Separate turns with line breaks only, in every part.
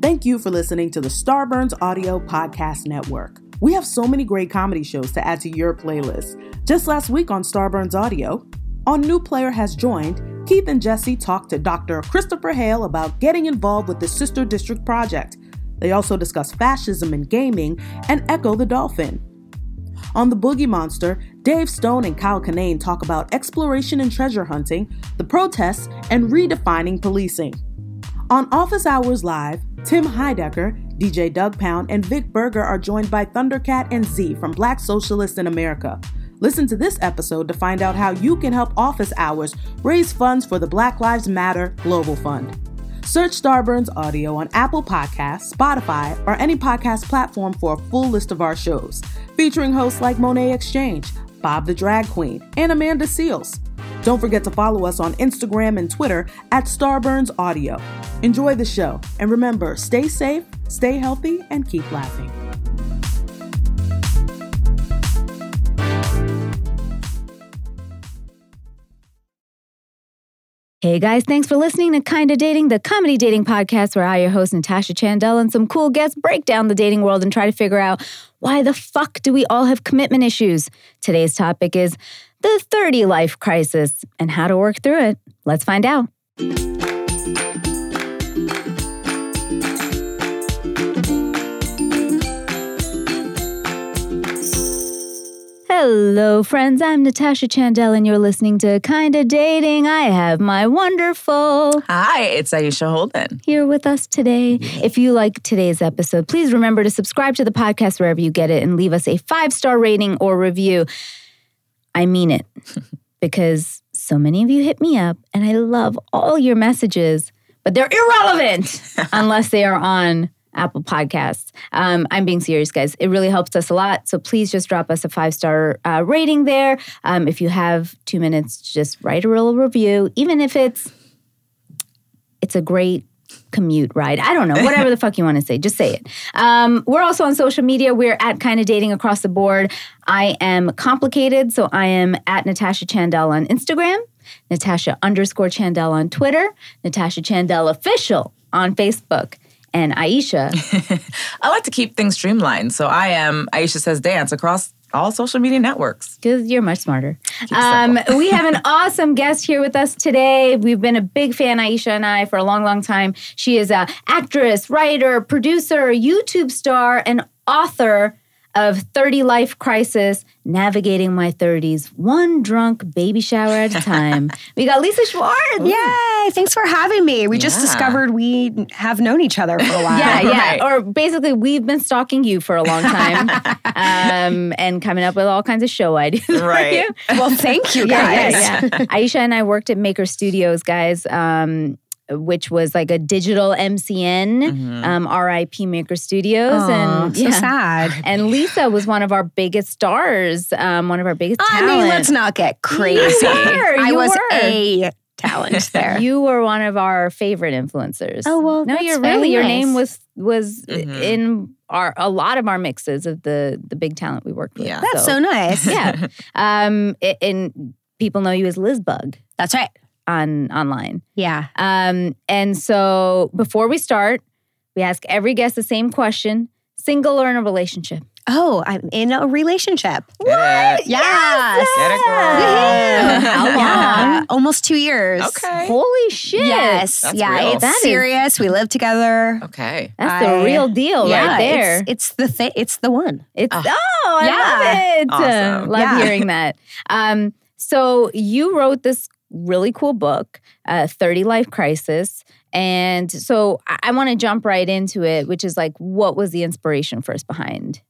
Thank you for listening to the Starburns Audio Podcast Network. We have so many great comedy shows to add to your playlist. Just last week on Starburns Audio, on New Player Has Joined, Keith and Jesse talked to Dr. Christopher Hale about getting involved with the Sister District Project. They also discuss fascism in gaming and Ecco the Dolphin. On The Boogie Monster, Dave Stone and Kyle Kinane talk about exploration and treasure hunting, the protests, and redefining policing. On Office Hours Live, Tim Heidecker, DJ Doug Pound, and Vic Berger are joined by Thundercat and Z from Black Socialists in America. Listen to this episode to find out how you can help Office Hours raise funds for the Black Lives Matter Global Fund. Search Starburns Audio on Apple Podcasts, Spotify, or any podcast platform for a full list of our shows, featuring hosts like Monét X Change, Bob the Drag Queen, and Amanda Seales. Don't forget to follow us on Instagram and Twitter at Starburns Audio. Enjoy the show, and remember, stay safe, stay healthy, and keep laughing.
Hey guys, thanks for listening to Kinda Dating, the comedy dating podcast where I, your host Natasha Chandel, and some cool guests break down the dating world and try to figure out why the fuck do we all have commitment issues. Today's topic is the 30 life crisis and how to work through it. Let's find out. Hello, friends. I'm Natasha Chandel, and you're listening to Kinda Dating. I have my wonderful
Hi, it's Aisha Holden.
here with us today. If you like today's episode, please remember to subscribe to the podcast wherever you get it and leave us a five star rating or review. I mean it because so many of you hit me up and I love all your messages, but they're irrelevant unless they are on Apple Podcasts. Um, I'm being serious, guys. It really helps us a lot. So please just drop us a five star uh, rating there. Um, if you have two minutes, just write a little review, even if it's it's a great commute ride. I don't know, whatever the fuck you want to say, just say it. Um, we're also on social media. We're at Kinda Dating across the board. I am complicated, so I am at Natasha Chandel on Instagram, Natasha underscore Chandel on Twitter, Natasha Chandel official on Facebook, and Aisha.
I like to keep things streamlined, so I am Aisha Says Dance across all social media networks.
Because you're much smarter. Um, we have an awesome guest here with us today. We've been a big fan, Aisha and I, for a long, long time. She is a actress, writer, producer, YouTube star, and author of 30 Life Crisis, Navigating My 30s, one drunk baby shower at a time. we got Lisa Schwartz.
Yay! Thanks for having me. We just discovered we have known each other for a while.
Yeah, yeah.
Right.
Or basically, we've been stalking you for a long time um, and coming up with all kinds of show ideas. for
Right.
you.
Well, thank you guys.
Yeah, yeah, yeah. Aisha and I worked at Maker Studios, guys, um, which was like a digital MCN,
Mhm.
um, RIP Maker Studios.
Aw,
and
so
yeah.
sad.
And Lisa was one of our biggest stars, um, one of our biggest
I
talent.
mean, let's not get crazy.
were,
I
you
was
were.
a talent there.
You were one of our favorite influencers.
Oh, well,
no,
that's
you're
very
really. Your name was was
Mhm.
in our a lot of our mixes of the the big talent we worked with.
Yeah.
That's so nice.
yeah. Um, a- and people know you as Lisbug
That's right.
On online.
Yeah.
Um, and so before we start, we ask every guest the same question: single or in a relationship?
Oh, I'm in a relationship.
Get it.
Yes.
Get it, girl.
How long?
Yeah, Almost two years.
Okay.
Holy shit!
Yes.
That's
yeah.
real.
It's
That is-
serious. we live together.
Okay.
That's the real deal
yeah,
right there.
It's, it's the thing. It's the one.
It's
Oh.
oh, I
Yeah.
love it.
Awesome.
Love
Yeah.
hearing that. Um, so you wrote this really cool book, uh, 30 Life Crisis. And so I, I want to jump right into it, which is like, what was the inspiration first behind?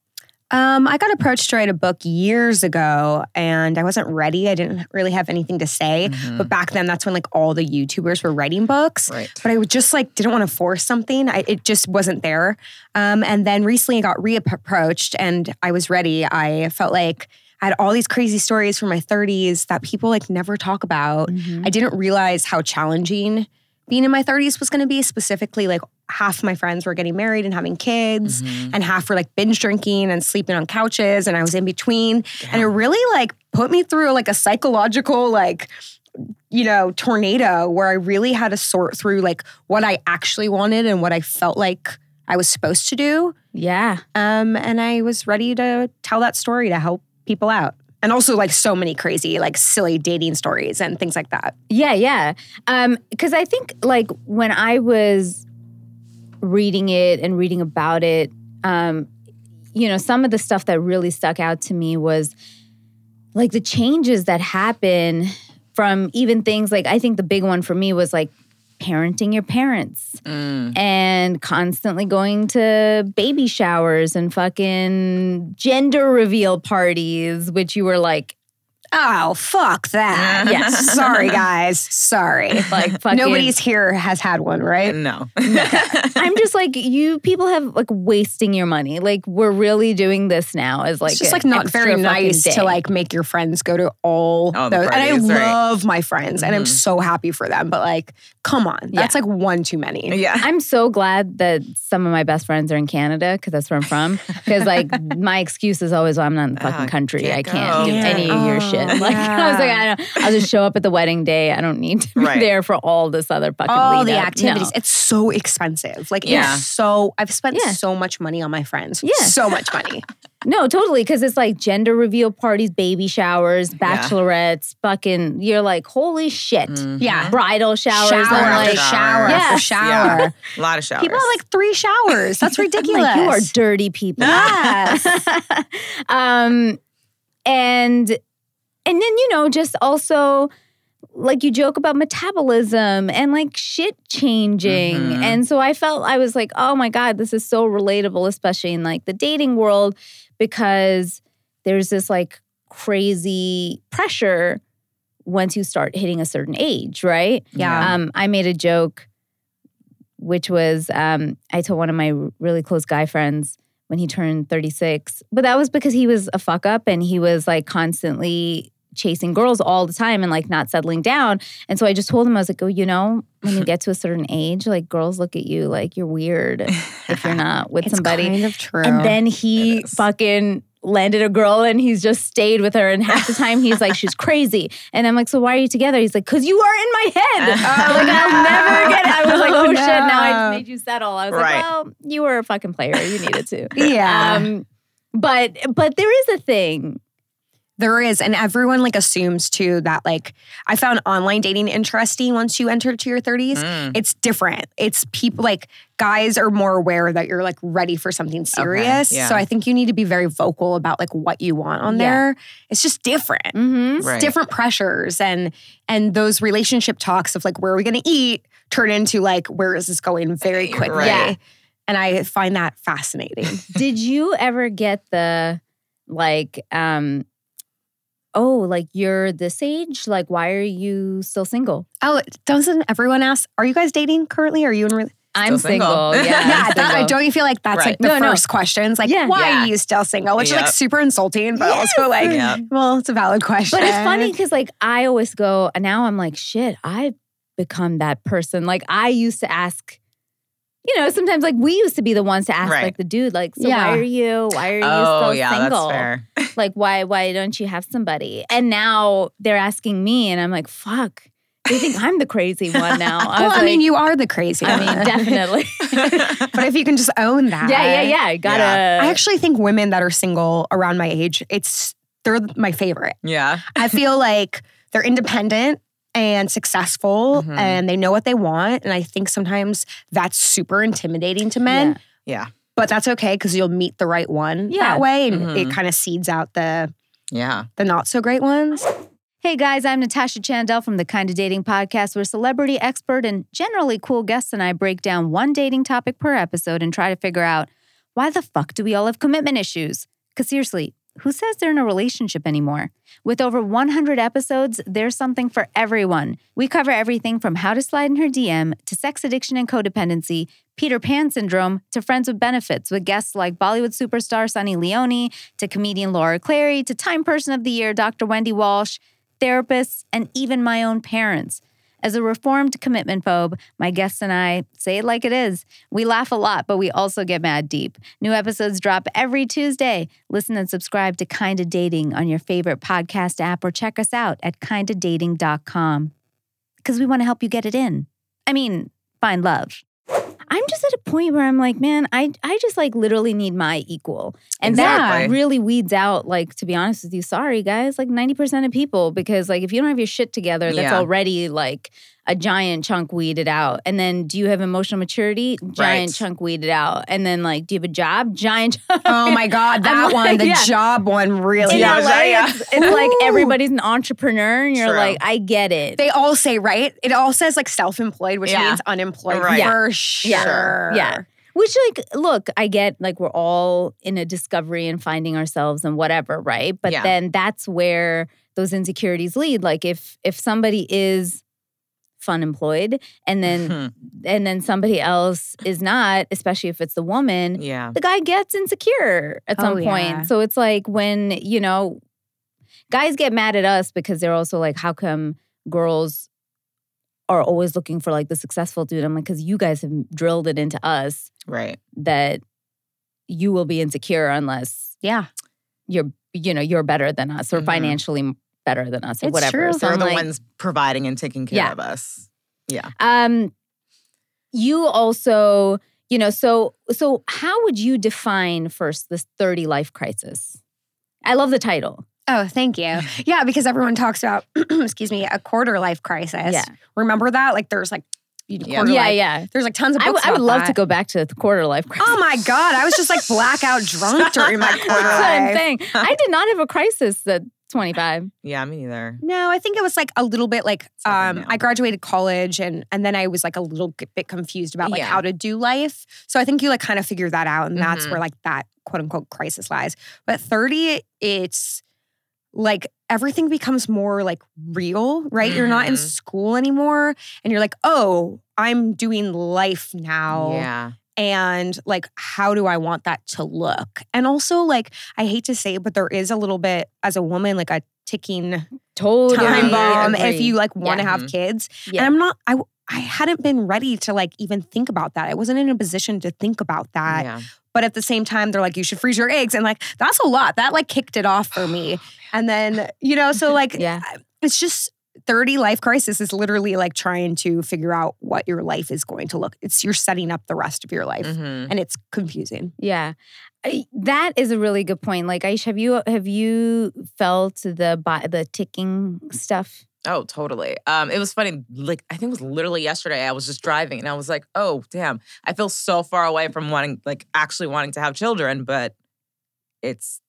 Um, I got approached to write a book years ago and I wasn't ready. I didn't really have anything to say.
Mhm.
But back then, that's when like all the YouTubers were writing books.
Right.
But I just like didn't want to force something. I, it just wasn't there. Um, and then recently I got reapproached and I was ready. I felt like I had all these crazy stories from my 30s that people like never talk about. I didn't realize how challenging being in my 30s was going to be. Specifically, like half my friends were getting married and having kids,
Mhm.
and half were like binge drinking and sleeping on couches, and I was in between. And it really like put me through like a psychological like you know, tornado where I really had to sort through like what I actually wanted and what I felt like I was supposed to do.
Yeah.
Um, and I was ready to tell that story to help people out. And also like so many crazy, like silly dating stories and things like that.
Yeah, yeah. Um, because I think like when I was reading it and reading about it, um, you know, some of the stuff that really stuck out to me was like the changes that happen from even things like I think the big one for me was like parenting your parents
Mm.
and constantly going to baby showers and fucking gender reveal parties, which you were like,
Oh, fuck that.
yes.
Sorry, guys. Sorry.
like fucking.
Nobody's here has had one, right?
No.
I'm just like you. People have like wasting your money. Like we're really doing this now as like
it's just like not very nice
day.
to like make your friends go to all,
All the
those. and I
right.
love my friends and I'm
Mhm.
so happy for them. But like, come on. That's like one too many.
yeah.
I'm so glad that some of my best friends are in Canada because that's where I'm from. Because like my excuse is always, well, I'm not in the fucking
Ah,
country.
can't
I can't
go.
do any of your
Oh,
shit. Like I was like. I don't. I'll just show up at the wedding day. I don't need to be
Right.
there for all this other fucking.
All
lead
the
up.
activities.
No.
It's so expensive. Like
Yeah.
it's so I've spent
Yeah.
so much money on my friends.
Yeah.
So much money.
No, totally. Because it's like gender reveal parties, baby showers, bachelorettes, fucking. You're like, holy shit.
Mhm.
Yeah.
Bridal showers.
Shower
I'm
after
like,
shower
Yes.
after shower.
A lot of showers.
People have like three showers. That's ridiculous.
like, you are dirty people.
Yes.
um, and and then you know, just also like you joke about metabolism and like shit changing.
Mhm.
And so I felt I was like, oh my God, this is so relatable, especially in like the dating world, because there's this like crazy pressure once you start hitting a certain age, right?
Yeah.
Um, I made a joke, which was um, I told one of my really close guy friends when he turned 36, but that was because he was a fuck up and he was like constantly chasing girls all the time and like not settling down. And so I just told him, I was like, oh, you know, when you get to a certain age, like girls look at you like you're weird if you're not with
It's
somebody.
kind of true.
And then he fucking landed a girl and he's just stayed with her. And half the time he's like, she's crazy. And I'm like, so why are you together? He's like, because you are in my head.
Oh,
like, I'll never get it. I was like, oh,
Oh,
shit, now I just made you settle. I was
Right.
like, well, you were a fucking player. You needed to.
yeah.
Um, but but there is a thing.
There is, and everyone like assumes too that like I found online dating interesting once you enter to your 30s.
Mm.
It's different. It's people like guys are more aware that you're like ready for something serious.
yeah.
So I think you need to be very vocal about like what you want on
Yeah.
there. It's just different.
Mm-hmm.
Right.
Different pressures and and those relationship talks of like where are we going to eat turn into like where is this going very quickly.
right.
Yeah.
And I find that fascinating.
Did you ever get the like um oh like you're this age like why are you still single
oh, doesn't everyone ask, are you guys dating currently? Are you in re-
i'm
single.
single, yeah,
yeah,
I'm
that, don't you feel like that's
Right.
like the
No, no.
first questions? Like,
Yeah.
why
Yeah.
are you still single? Which is like super insulting, but also like,
Yep.
well, it's a valid question.
but it's funny because like i always go and now i'm like shit i've become that person like i used to ask you know sometimes like we used to be the ones to ask
Right.
like the dude like so
Yeah.
why are you why are you
Oh,
still
yeah,
single
that's fair.
like why why don't you have somebody and now they're asking me and i'm like fuck they think i'm the crazy one now I
Well,
was
I mean, you are the crazy.
I mean, definitely.
but if you can just own that,
yeah, yeah, yeah. Gotta.
I actually think women that are single around my age, it's they're my favorite.
yeah.
I feel like they're independent and successful
Mhm.
and they know what they want. And I think sometimes that's super intimidating to men.
Yeah.
Yeah.
But that's okay because you'll meet the right one
Yeah.
that way. And it
Mhm.
kind of seeds out the
Yeah.
the not so great ones.
Hey guys, I'm Natasha Chandel from the Kinda Dating Podcast, where celebrity expert and generally cool guests and I break down one dating topic per episode and try to figure out why the fuck do we all have commitment issues? Because seriously, who says they're in a relationship anymore? With over 100 episodes, there's something for everyone. We cover everything from how to slide in her DM to sex addiction and codependency, Peter Pan syndrome to friends with benefits with guests like Bollywood superstar Sunny Leone to comedian Laura Clery to Time Person of the Year Dr. Wendy Walsh therapists, and even my own parents. As a reformed commitment phobe, my guests and I say it like it is. We laugh a lot, but we also get mad deep. New episodes drop every Tuesday. Listen and subscribe to Kinda Dating on your favorite podcast app or check us out at kindadating.com. Because we want to help you get it in. I mean, find love. I'm just at a point where I'm like, man, I I just like literally need my equal. And that really weeds out, like, to be honest with you, sorry guys, like 90% of people, because like if you don't have your shit together, that's
Yeah.
already like a giant chunk weeded out. And then do you have emotional maturity? Giant
Right.
chunk weeded out. And then like, do you have a job? Giant chunk.
Oh my God, that
I'm
one,
like,
the
yeah.
job one really.
In
Yeah,
LA,
yeah.
It's, it's like everybody's an entrepreneur, and you're
True.
like, I get it.
They all say, right? It all says like self employed, which
Yeah.
means unemployed
Right.
for sure.
Yeah. Yeah. Which, like, look, I get like we're all in a discovery and finding ourselves and whatever, right? But
Yeah.
then that's where those insecurities lead. Like, if if somebody is fun employed and then and then somebody else is not, especially if it's the woman,
yeah.
the guy gets insecure at
Oh,
some
yeah.
point. So it's like when you know, guys get mad at us because they're also like, how come girls are always looking for like the successful dude? I'm like, because you guys have drilled it into us
Right.
that you will be insecure unless
Yeah.
you're you know you're better than us or
Mhm.
financially better than us or
It's
whatever.
true.
So
They're
I'm
the
like,
ones providing and taking care
Yeah.
of us. Yeah.
um, you also you know so so how would you define first this 30 life crisis? I love the title.
Oh, thank you. Yeah, because everyone talks about, excuse me, a quarter life crisis.
Yeah.
Remember that? Like there's like,
Yeah.
yeah,
life.
yeah.
There's like tons of
I,
books.
w- I would love
that.
to go back to the quarter life crisis.
Oh my God. I was just like blackout drunk during my quarter life.
That's what I'm saying. I did not have a crisis at 25.
Yeah, me neither.
No, I think it was like a little bit like um,
now.
I graduated college and and then I was like a little bit confused about like
Yeah.
how to do life. So I think you like kind of figure that out, and that's
Mhm.
where like that quote unquote crisis lies. But thirty, it's like everything becomes more like real, right? You're not in
Mhm.
school anymore, and you're like, oh, I'm doing life now
Yeah.
And like how do i want that to look and also like i hate to say it but there is a little bit as a woman like a ticking
Totally.
time bomb if you like want to
Yeah.
have
Mhm.
kids
Yeah.
and i'm not i i hadn't been ready to like even think about that i wasn't in a position to think about that
yeah.
but at the same time they're like you should freeze your eggs and like that's a lot that like kicked it off for me and then you know so like
Yeah.
it's just 30 life crisis is literally like trying to figure out what your life is going to look it's you're setting up the rest of your life
Mhm.
and it's confusing
Yeah. I, that is a really good point. Like Aish, have you have you felt the bi- the ticking stuff?
Oh, totally. Um, it was funny. Like I think it was literally yesterday. I was just driving and I was like, "Oh, damn! I feel so far away from wanting, like, actually wanting to have children, but it's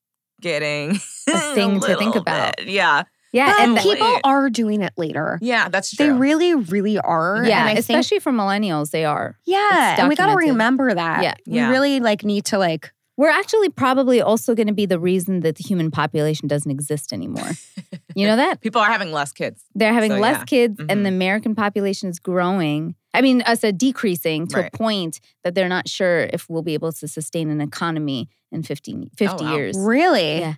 getting
A thing to think about.
bit. Yeah,
Yeah,
But
and
people are doing it later
yeah, that's true.
they really really are
yeah,
and I think,
especially for millennials, they are.
yeah and we got to remember that
Yeah.
we
Yeah.
really like need to like
We're actually probably also going to be the reason that the human population doesn't exist anymore. you know that
People are having less kids.
they're having
So,
less
yeah.
kids, and
Mhm.
the American population is growing. I mean, us uh, decreasing to
Right.
a point that they're not sure if we'll be able to sustain an economy in 15, 50
wow.
years.
really
Yeah.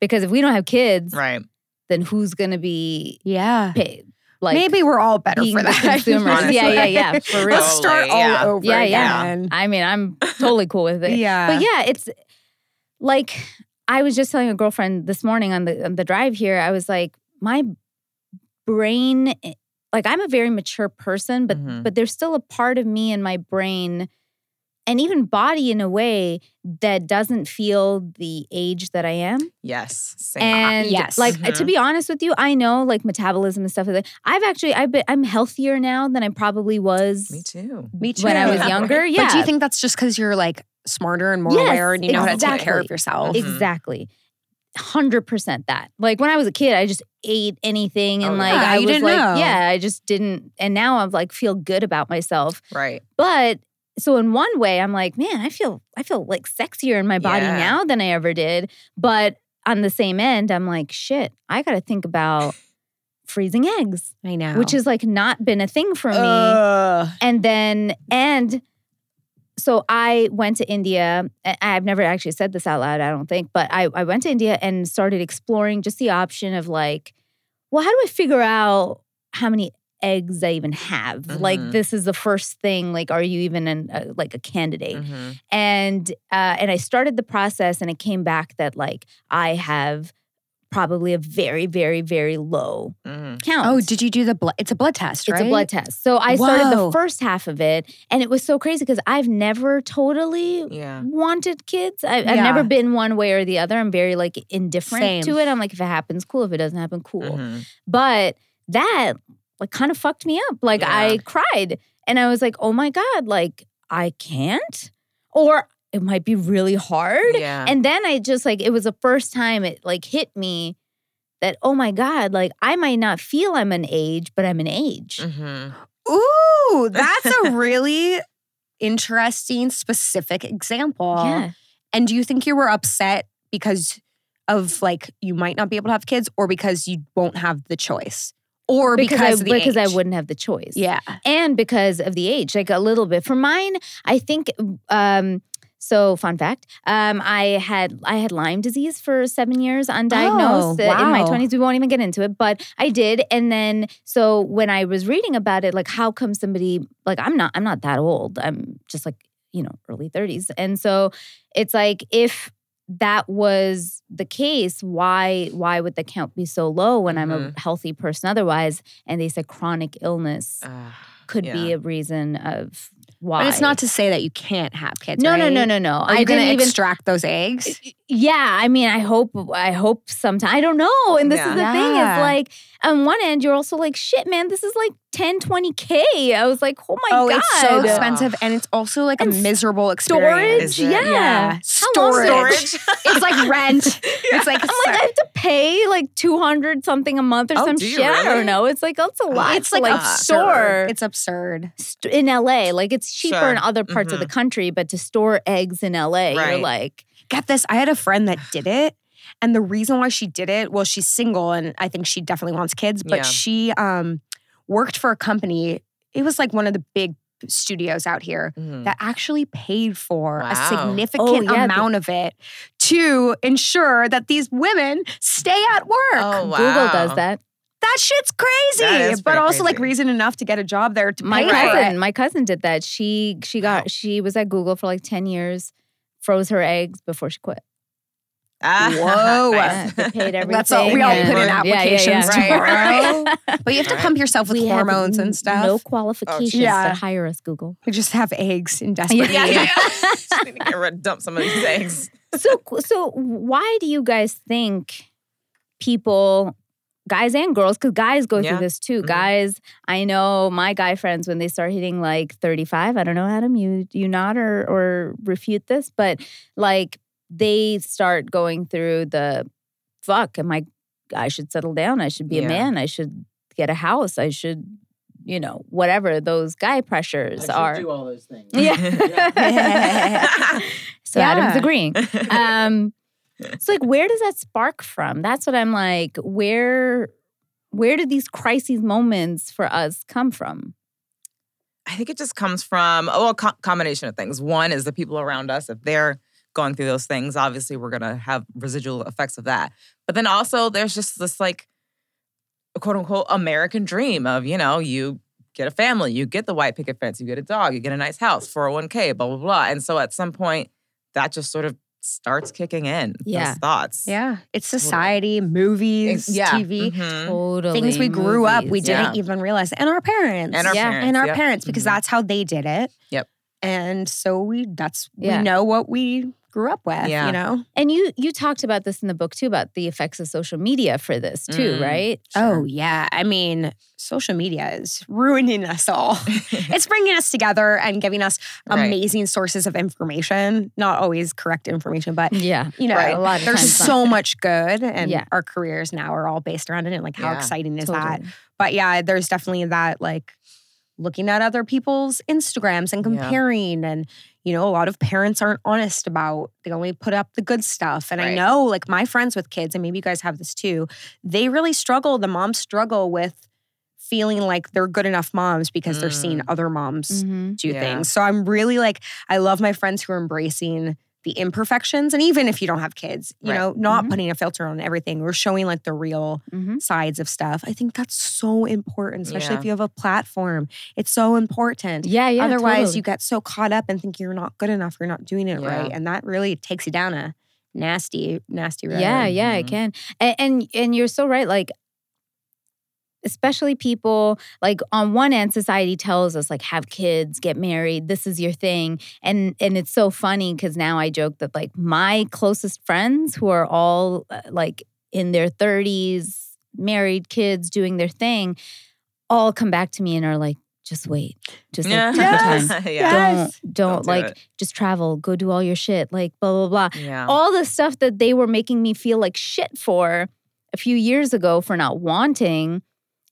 Because if we don't have kids,
Right.
Then who's going to be
yeah
paid? Like
maybe we're all better for
the
that
consumers. Yeah, yeah, yeah, for real.
let's start
Totally, yeah.
all over
Yeah, yeah.
again
I mean, I'm totally cool with it.
yeah
But yeah, it's like I was just telling a girlfriend this morning on the on the drive here. I was like, my brain, eh, like I'm a very mature person, but
Mhm.
but there's still a part of me in my brain, and even body in a way that doesn't feel the age that I am.
Yes. Same.
And
yes.
like to
Mhm.
be honest with you, I know like metabolism and stuff like that. I've actually I've been I'm healthier now than I probably was
Me too.
me too
when I was younger. Yeah.
but do you think that's just because you're like smarter and more
Yes,
aware and you know how to take care of
exactly.
yourself
Mhm.
Exactly. 100% that. Like when I was a kid, I just ate anything and
Oh,
like
yeah,
I
you
was
didn't
like,
know.
yeah, I just didn't. And now I'm like feel good about myself.
Right.
But so in one way, I'm like, man, I feel I feel like sexier in my body
Yeah.
now than I ever did. But on the same end, I'm like, shit, I got to think about freezing eggs,
i know
which has like not been a thing for me
Ugh.
and then and so I went to India. I've never actually said this out loud, I don't think, but I, I went to India and started exploring just the option of like, well, how do I figure out how many eggs I even have. Like
Mhm.
this is the first thing. Like, are you even an, uh, like a candidate?
Mhm.
And uh, and I started the process, and it came back that like I have probably a very, very, very low
Mhm.
count.
Oh, did you do the blood? It's a blood test, right?
It's a blood test. So I started the first half of it, and it was so crazy because I've never totally
Yeah.
wanted kids. I, I've
Yeah.
never been one way or the other. I'm very like indifferent
Same.
to it. I'm like, if it happens, cool. If it doesn't happen, cool.
Mhm.
But that like kind of fucked me up. Like I cried, and I was like, oh my god, like I can't, or it might be really hard.
Yeah.
And then I just like it was the first time it like hit me that oh my god, like I might not feel I'm an age, but I'm an age.
Mhm.
Ooh, that's a really interesting, specific example.
Yeah.
And do you think you were upset because of like you might not be able to have kids, or because you won't have the choice, or because,
because, I
of the
because I wouldn't have the choice.
Yeah.
and because of the age, like a little bit. For mine, I think. Um, so, fun fact: um, I had I had Lyme disease for seven years, undiagnosed
Oh,
uh, in my twenties. We won't even get into it, but I did. And then, so when I was reading about it, like, how come somebody like I'm not I'm not that old. I'm just like you know early thirties, and so it's like if that was the case why why would the count be so low when i'm a healthy person otherwise and they said chronic illness
Ah,
could be a reason of why.
But it's not to say that you can't have kids.
No, no,
right?
no, no, no.
Are
I
you going
didn't
to
even.
extract those eggs?
Yeah, I mean, I hope. I hope sometime. I don't know. And this
Yeah.
is the thing.
Yeah.
Is like on one end, you're also like, shit, man. This is like 10, 20 k. I was like, oh my
oh,
god,
it's so expensive, and it's also like
And
a
s-
miserable
Storage,
experience.
Is it?
yeah.
Yeah. Storage.
Storage.
It's like rent. It's like
I'm like, I have to pay like two hundred something a month or
Oh,
some
do you
shit. I don't know. It's like that's a lot.
it's
to,
like,
like
absurd.
store
It's absurd.
in LA. Like it's cheaper
Sure.
in other parts of the
Mhm.
country, but to store eggs in LA, you're like,
Get this. I had a friend that did it. And the reason why she did it, well, she's single and I think she definitely wants kids, but
Yeah.
she um, worked for a company. It was like one of the big studios out here
Mhm.
that actually paid for a significant
Oh, yeah, the-
amount of it to ensure that these women stay at work.
Oh, wow.
Google does that.
That shit's crazy.
That is
but
pretty
also like
crazy.
reason enough to get a job there to
My
pay for
cousin,
it.
my cousin did that. She she got
Wow.
she was at Google for like 10 years, froze her eggs before she quit.
Ah,
Whoa.
nice.
Paid everything.
That's all- we all
and-
put in
Yeah, yeah, yeah.
applications
tomorrow.
But you have to pump yourself with
We
hormones and stuff.
No qualifications
Yeah.
to hire us, Google.
We just have eggs in desperate
yeah,
need.
yeah, yeah. Just need to get rid, dump some of these eggs.
so so why do you guys think people guys and girls because guys go
Yeah.
through this too
Mhm.
guys i know my guy friends when they start hitting like 35 i don't know adam you you not or or refute this but like they start going through the fuck am i i should settle down i should be a man i should get a house i should you know whatever those guy pressures
I
are
do all those things.
Yeah. so adam's agreeing um it's like where does that spark from that's what i'm like where where did these crises moments for us come from
I think it just comes from oh, a co- combination of things. One is the people around us. If they're going through those things, obviously we're gonna have residual effects of that. But then also there's just this like quote unquote American dream of, you know, you get a family, you get the white picket fence, you get a dog, you get a nice house, 401k, blah, blah, blah. And so at some point that just sort of starts kicking in
Yeah.
those thoughts.
Yeah. It's society, movies,
yeah.
TV,
Mhm.
totally
things we grew up, we didn't
Yeah.
even realize. And our parents.
And our
Yeah.
parents.
and our
yep.
parents, because
Mhm.
that's how they did it.
Yep.
And so we that's
Yeah.
we know what we grew up with,
Yeah.
you know?
and you you talked about this in the book too about the effects of social media for this too
Mm.
right
Oh yeah. I mean, social media is ruining us all. it's bringing us together and giving us
Right.
amazing sources of information. Not always correct information, but
yeah
you know,
Right.
a lot of
there's
times not.
so much good, and
Yeah.
our careers now are all based around it. And like, how
Yeah,
exciting is that? But yeah, there's definitely that like looking at other people's Instagrams and
Yeah.
comparing, and you know, a lot of parents aren't honest about. They only put up the good stuff, and I know like my friends with kids, and maybe you guys have this too. They really struggle. The moms struggle with feeling like they're good enough moms because they're seeing
Mm.
other moms
Mhm.
do
Yeah.
things. So I'm really like, I love my friends who are embracing the imperfections and even if you don't have kids you
Right.
know not
Mhm.
putting a filter on everything we're showing like the real
Mhm.
sides of stuff i think that's so important especially
Yeah.
if you have a platform it's so important
Yeah, yeah.
otherwise
totally.
you get so caught up and think you're not good enough you're not doing it
Yeah.
right and that really takes you down a nasty nasty road
Yeah, yeah, I
Mhm.
can. And, and and you're so right. Like, especially people like on one end, society tells us like have kids, get married. This is your thing, and and it's so funny because now I joke that like my closest friends who are all uh, like in their 30s, married, kids, doing their thing, all come back to me and are like, just wait, just like take your
Yes.
time.
yeah.
Yes.
Don't don't,
Don't do
like
it.
just travel, go do all your shit, like blah blah blah
Yeah.
all the stuff that they were making me feel like shit for a few years ago for not wanting.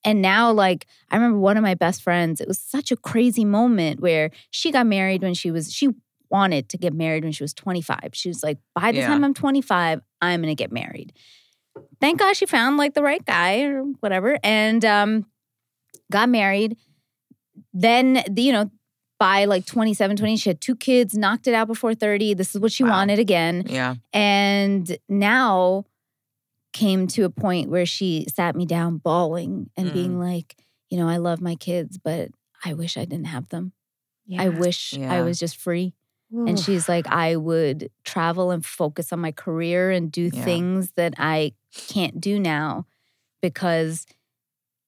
And now, like, I remember one of my best friends, it was such a crazy moment where she got married when she was, she wanted to get married when she was 25. She was like, by the
Yeah.
time I'm 25, I'm going to get married. Thank God she found like the right guy or whatever and um, got married. Then, the- you know, by like 27, 20, she had two kids, knocked it out before 30. This is what she
Wow.
wanted again.
yeah.
And now came to a point where she sat me down bawling and being like, you know, I love my kids, but I wish I didn't have them. I wish I was just free. And she's like, I would travel and focus on my career and do
Yeah.
things that I can't do now because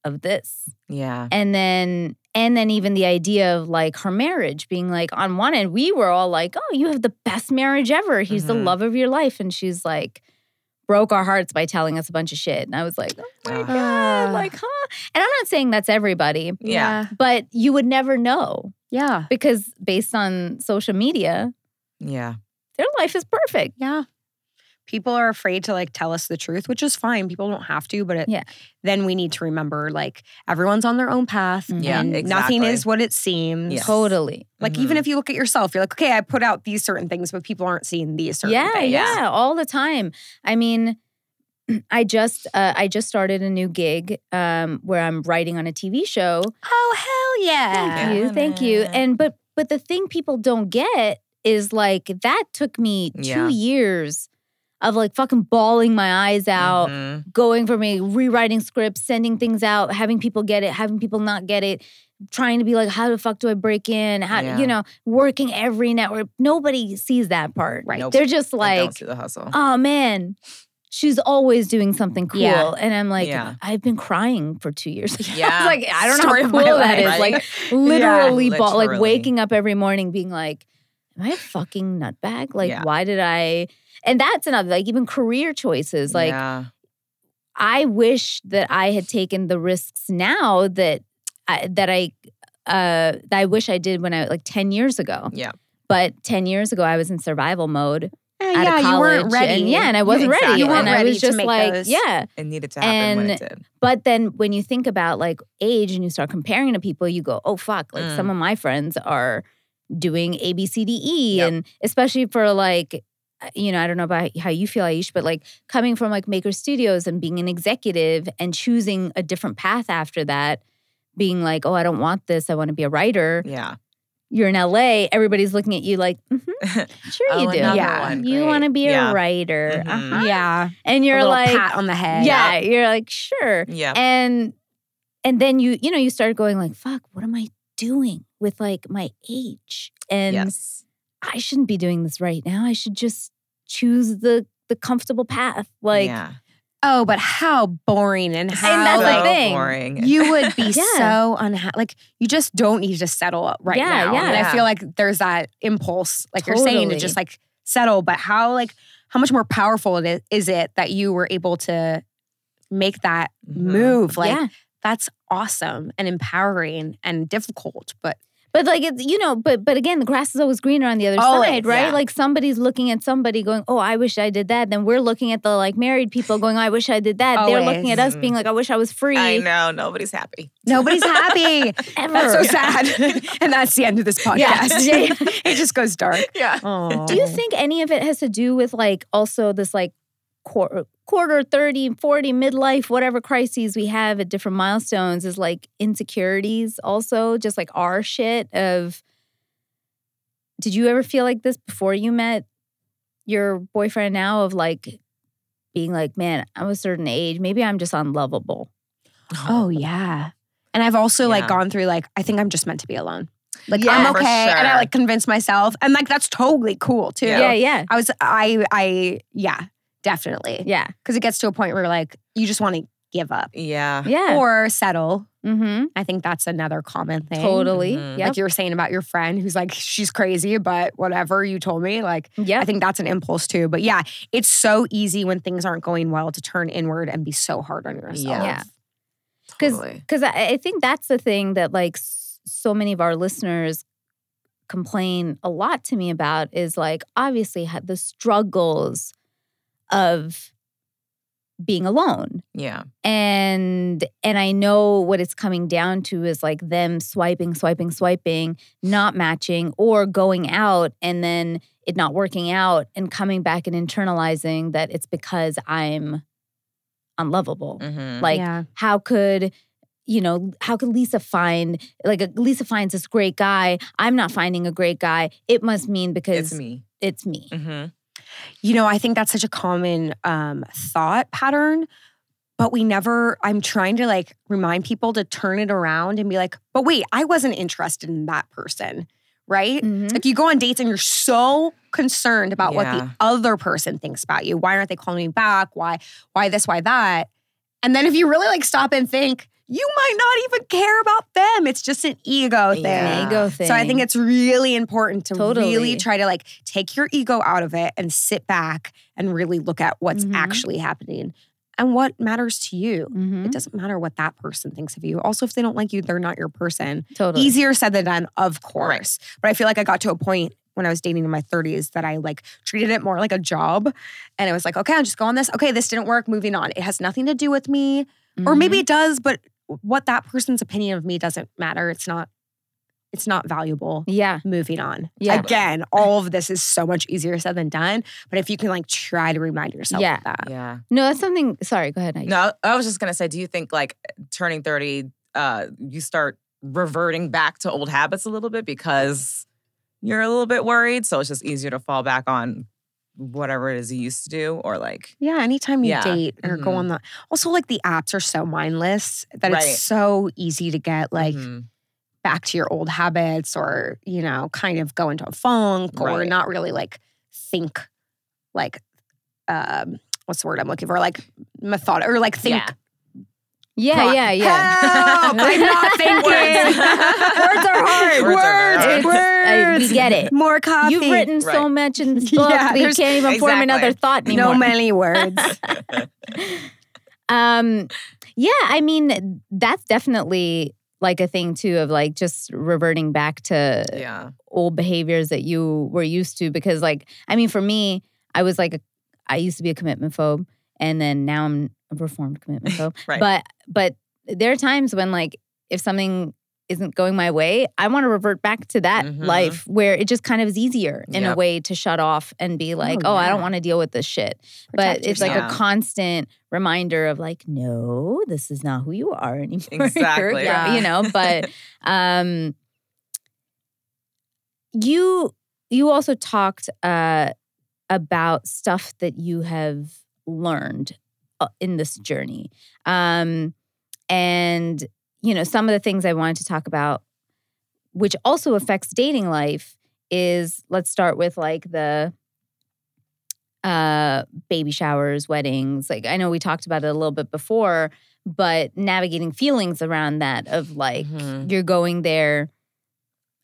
of this.
Yeah.
And then and then even the idea of like her marriage being like on one end, we were all like, Oh, you have the best marriage ever. He's the
Mhm.
love of your life. And she's like, broke our hearts by telling us a bunch of shit. And I was like, Oh my
Ah.
God, like, huh? And I'm not saying that's everybody,
Yeah.
but you would never know
yeah
because based on social media,
Yeah.
their life is perfect.
yeah people are afraid to like tell us the truth which is fine people don't have to but it,
Yeah.
then we need to remember like everyone's on their own path
Mhm.
Yeah,
and nothing is what it seems
Yes.
Totally.
Like even
Mhm.
if you look at yourself, you're like, okay, I put out these certain things, but people aren't seeing these certain
yeah,
things.
yeah, yeah, all the time. I mean, I just uh, I just started a new gig um, where I'm writing on a TV show.
Oh hell yeah!
Thank you, thank you. And but but the thing people don't get is like that took me two
Yeah.
years of like fucking bawling my eyes out,
Mhm.
going for me rewriting scripts, sending things out, having people get it, having people not get it, trying to be like, how the fuck do I break in? How
Yeah.
you know, working every network. Nobody sees that part.
Right.
Nope.
They're just like,
see the hustle.
oh man, she's always doing something cool.
Yeah.
And I'm like,
Yeah.
I've been crying for two years.
Yeah.
Like, I don't
Story
know how cool that is.
life,
right?
Like literally, like
Literally.
waking up every morning being like, am I a fucking nutbag? Like,
Yeah.
why did I? And that's another, like even career choices. Like,
yeah.
I wish that I had taken the risks now that I, that I uh that I wish I did when I like 10 years ago.
Yeah.
But 10 years ago I was in survival mode
Yeah, yeah, you weren't ready.
And, yeah, and I wasn't
exactly.
ready.
You weren't
and I
ready
was
to
just like, yeah.
It needed to happen when it did.
But then when you think about like age and you start comparing to people, you go, oh fuck, like
Mm.
some of my friends are doing A, B, C, D, E.
Yep.
And especially for like, uh, you know, I don't know about how you feel, Aish, but like coming from like Maker Studios and being an executive and choosing a different path after that, being like, oh, I don't want this. I want to be a writer.
Yeah.
You're in LA. Everybody's looking at you like, "Mhm, sure
Oh,
you do.
Yeah.
one.
You want to be
yeah.
a writer.
Mhm.
Uh-huh.
Yeah,
And you're
little
like,
pat on the head.
yeah, you're like, sure
Yeah.
and and then you you know you start going like fuck what am i doing with like my age and
yes.
I shouldn't be doing this right now i should just choose the the comfortable path like
yeah.
Oh, but how boring and how
that's
so
like,
thing.
boring.
you would be
Yeah.
so unhappy. Like you just don't need to settle right
Yeah,
now.
yeah.
And I feel like there's that impulse, like you're saying, to just like settle. But how like how much more powerful it is, is it that you were able to make that
Mhm.
move? Like
yeah
that's awesome and empowering and difficult, but
but like it's you know but but again the grass is always greener on the other
Always,
side right
yeah.
like somebody's looking at somebody going oh i wish i did that then we're looking at the like married people going i wish i did that they're looking at us
Always.
being like i wish i was free
I know. Nobody's happy.
nobody's happy.
ever
That's so sad. and that's the end of this podcast.
Yeah.
it just goes dark.
Yeah.
Do you think any of it has to do with like also this like quarter, quarter 30, 40, midlife, whatever crises we have at different milestones is like insecurities also, just like our shit of did you ever feel like this before you met your boyfriend now of like being like, man, I'm a certain age. Maybe I'm just unlovable.
Oh, oh yeah. And I've also like gone through like I think I'm just meant to be alone. Like
Yeah,
I'm
for
okay, and I like convince myself, and like that's totally cool too.
Yeah.
Yeah, yeah,
I was I I yeah definitely
yeah,
because it gets to a point where like you just want to give up
Yeah.
yeah.
or settle.
mm-hmm.
I think that's another common thing.
Totally.
Mhm.
Yep.
Like you were saying about your friend who's like she's crazy, but whatever you told me, like
yep.
I think that's an impulse too. But yeah, it's so easy when things aren't going well to turn inward and be so hard on yourself.
Yeah.
Yeah. Because
Totally.
because I, I think that's the thing that like so many of our listeners complain a lot to me about is like obviously ha- the struggles of being alone
Yeah.
and and i know what it's coming down to is like them swiping swiping swiping not matching or going out and then it not working out and coming back and internalizing that it's because i'm unlovable
Mhm.
like
yeah.
how could you know how could lisa find like uh, lisa finds this great guy i'm not finding a great guy it must mean because
it's me.
it's me
hmm
You know, I think that's such a common um, thought pattern, but we never, I'm trying to like remind people to turn it around and be like, but wait, I wasn't interested in that person, right?
Mhm.
Like you go on dates and you're so concerned about what the other person thinks about you. Why aren't they calling me back? Why, why this, why that? And then if you really like stop and think, you might not even care about them. It's just an ego thing.
Yeah.
ego thing
So I think it's really important to
Totally.
really try to like take your ego out of it and sit back and really look at what's
Mhm.
actually happening and what matters to you.
Mhm.
It doesn't matter what that person thinks of you. Also, if they don't like you, they're not your person.
totally
Easier said than done, of course. But I feel like I got to a point when I was dating in my 30s that I like treated it more like a job. And it was like, okay, I'll just go on this. Okay, this didn't work. Moving on. It has nothing to do with me. Or
Mhm.
maybe it does, but what that person's opinion of me doesn't matter. It's not, it's not valuable
yeah
moving on.
Yeah.
Again, all of this is so much easier said than done. But if you can like try to remind yourself
Yeah.
of that.
Yeah.
no that's something sorry go ahead Naeem.
No, I was just gonna say, do you think like turning 30, uh, you start reverting back to old habits a little bit because you're a little bit worried? So it's just easier to fall back on whatever it is you used to do, or like
Yeah, anytime you
Yeah.
date or go
Mhm.
on the also like the apps are so mindless that
Right.
it's so easy to get like
mhm.
back to your old habits or, you know, kind of go into a funk or not really like think like um what's the word I'm looking for? Like method or like think
Yeah.
Yeah
pro-
yeah yeah
Help! I'm not thinking.
Words.
Words are hard.
Words are
Words.
hard.
It's- I- we get it.
More coffee.
You've written so much in this book
Yeah,
that you can't even form another thought anymore.
no many words.
um, yeah, I mean, that's definitely like a thing too of like just reverting back to
yeah,
old behaviors that you were used to. Because, like, I mean, for me, I was like, a, I used to be a commitment phobe, and then now I'm a reformed commitment phobe.
right.
But, but there are times when, like, if something isn't going my way, I want to revert back to that
Mhm.
life where it just kind of is easier in a way to shut off and be like, oh,
Oh,
I don't want to deal with this shit.
Protect
but it's like a constant reminder of like, no, this is not who you are anymore.
Exactly.
yeah, you know. But um, you you also talked uh about stuff that you have learned in this journey, um, and you know some of the things I wanted to talk about, which also affects dating life, is let's start with like the uh baby showers weddings like i know we talked about it a little bit before but navigating feelings around that of like
Mhm.
you're going there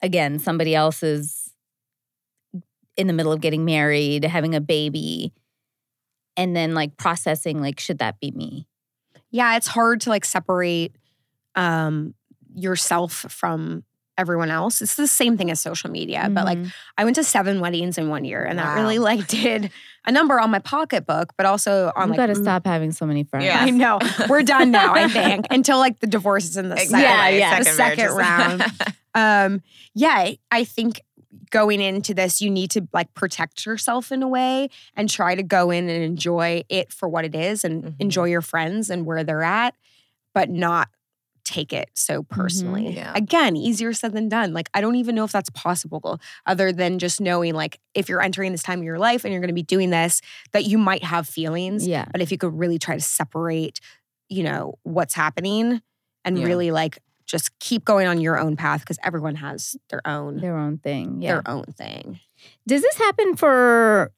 again somebody else is in the middle of getting married having a baby and then like processing like should that be me
yeah, it's hard to like separate um yourself from everyone else. It's the same thing as social media, but like
Mhm.
I went to seven weddings in one year, and that really like did a number on my pocketbook, but also on
you
like
gotta
mm,
stop having so many friends
Yeah.
I know we're done now. I think until like the divorce is in the
Exactly.
second,
Yeah, yeah.
the second round. um yeah i think going into this you need to like protect yourself in a way and try to go in and enjoy it for what it is and
Mhm.
enjoy your friends and where they're at but not take it so personally.
Yeah.
Again, easier said than done. Like I don't even know if that's possible other than just knowing like if you're entering this time of your life and you're going to be doing this that you might have feelings,
Yeah.
but if you could really try to separate, you know, what's happening and
Yeah.
really like just keep going on your own path because everyone has their own
Their own thing. Yeah.
their own thing.
Does this happen for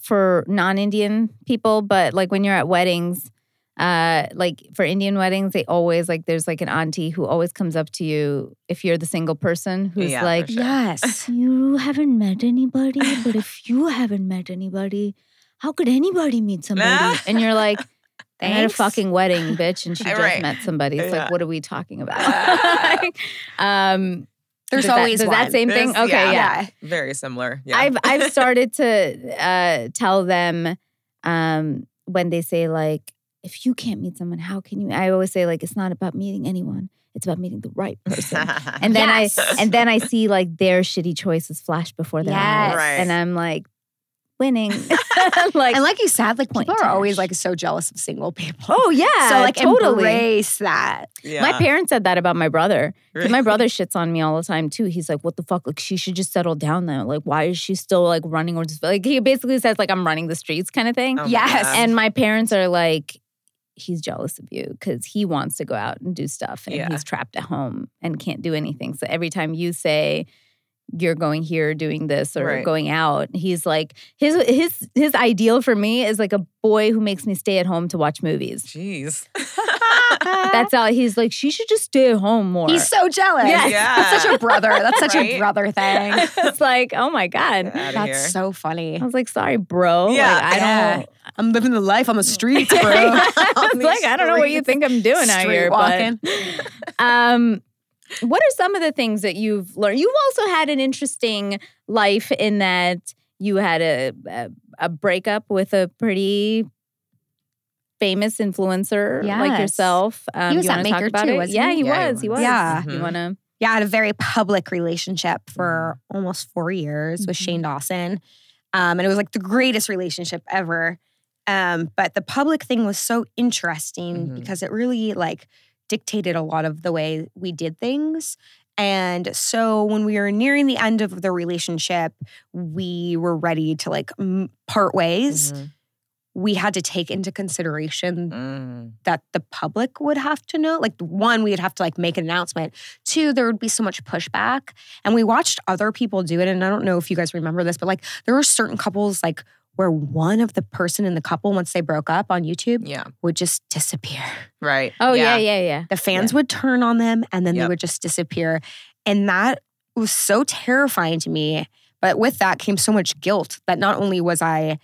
for non-Indian people? But like when you're at weddings, uh, like for Indian weddings, they always like there's like an auntie who always comes up to you if you're the single person who's
Yeah,
like,
sure.
Yes.
you haven't met anybody, but if you haven't met anybody, how could anybody meet somebody? and you're like, I had a fucking wedding, bitch, and she just
Right.
met somebody. It's
Yeah.
like, what are we talking about? Like, um,
There's
that-
always
that
one.
same thing? Okay,
yeah.
yeah.
Very similar. Yeah.
I've I've started to uh, tell them um, when they say like, if you can't meet someone, how can you? I always say like, it's not about meeting anyone; it's about meeting the right person. And then
Yes.
I and then I see like their shitty choices flash before their eyes,
Right.
and I'm like, winning. like,
and like you said, like
Point
people are always like so jealous of single people.
oh yeah,
so like
totally.
embrace that.
yeah.
My parents said that about my brother. 'Cause my brother shits on me all the time too. He's like, "What the fuck? Like, she should just settle down now. Like, why is she still like running or just like?" He basically says like, "I'm running the streets," kind of thing.
Oh
Yes.
God.
And my parents are like, he's jealous of you because he wants to go out and do stuff and
Yeah.
he's trapped at home and can't do anything. So every time you say you're going here doing this or
Right.
going out, he's like his his his ideal for me is like a boy who makes me stay at home to watch movies.
Jeez.
That's all he's like, she should just stay at home more.
He's so jealous.
Yes.
Yeah.
That's such a brother. That's such a brother thing.
it's like, oh my God.
That's
here.
so funny.
I was like, sorry, bro.
Yeah,
like, I
yeah.
don't.
I'm living the life on the streets, bro.
I was like,
these
I don't know what you think I'm doing out here,
walking.
but um, what are some of the things that you've learned? You've also had an interesting life in that you had a a, a breakup with a pretty famous influencer like yourself. Um,
was
you
at
wanna talk
Maker
about
too, wasn't
yeah,
he?
he
Yeah, he
was. He
was.
was.
Yeah.
You
Mhm.
want to?
Yeah, I had a very public relationship for almost four years with
Mhm.
Shane Dawson. Um, and it was like the greatest relationship ever. Um, but the public thing was so interesting
Mhm.
because it really like dictated a lot of the way we did things. And so when we were nearing the end of the relationship, we were ready to like part ways.
Mhm.
We had to take into consideration
Mm.
that the public would have to know. Like one, we'd have to like make an announcement. Two, there would be so much pushback. And we watched other people do it. And I don't know if you guys remember this, but like there were certain couples like where one of the person in the couple, once they broke up on YouTube,
Yeah.
would just disappear.
Right.
Oh yeah, yeah, yeah.
The fans would turn on them and then they would just disappear. And that was so terrifying to me. But with that came so much guilt that not only was I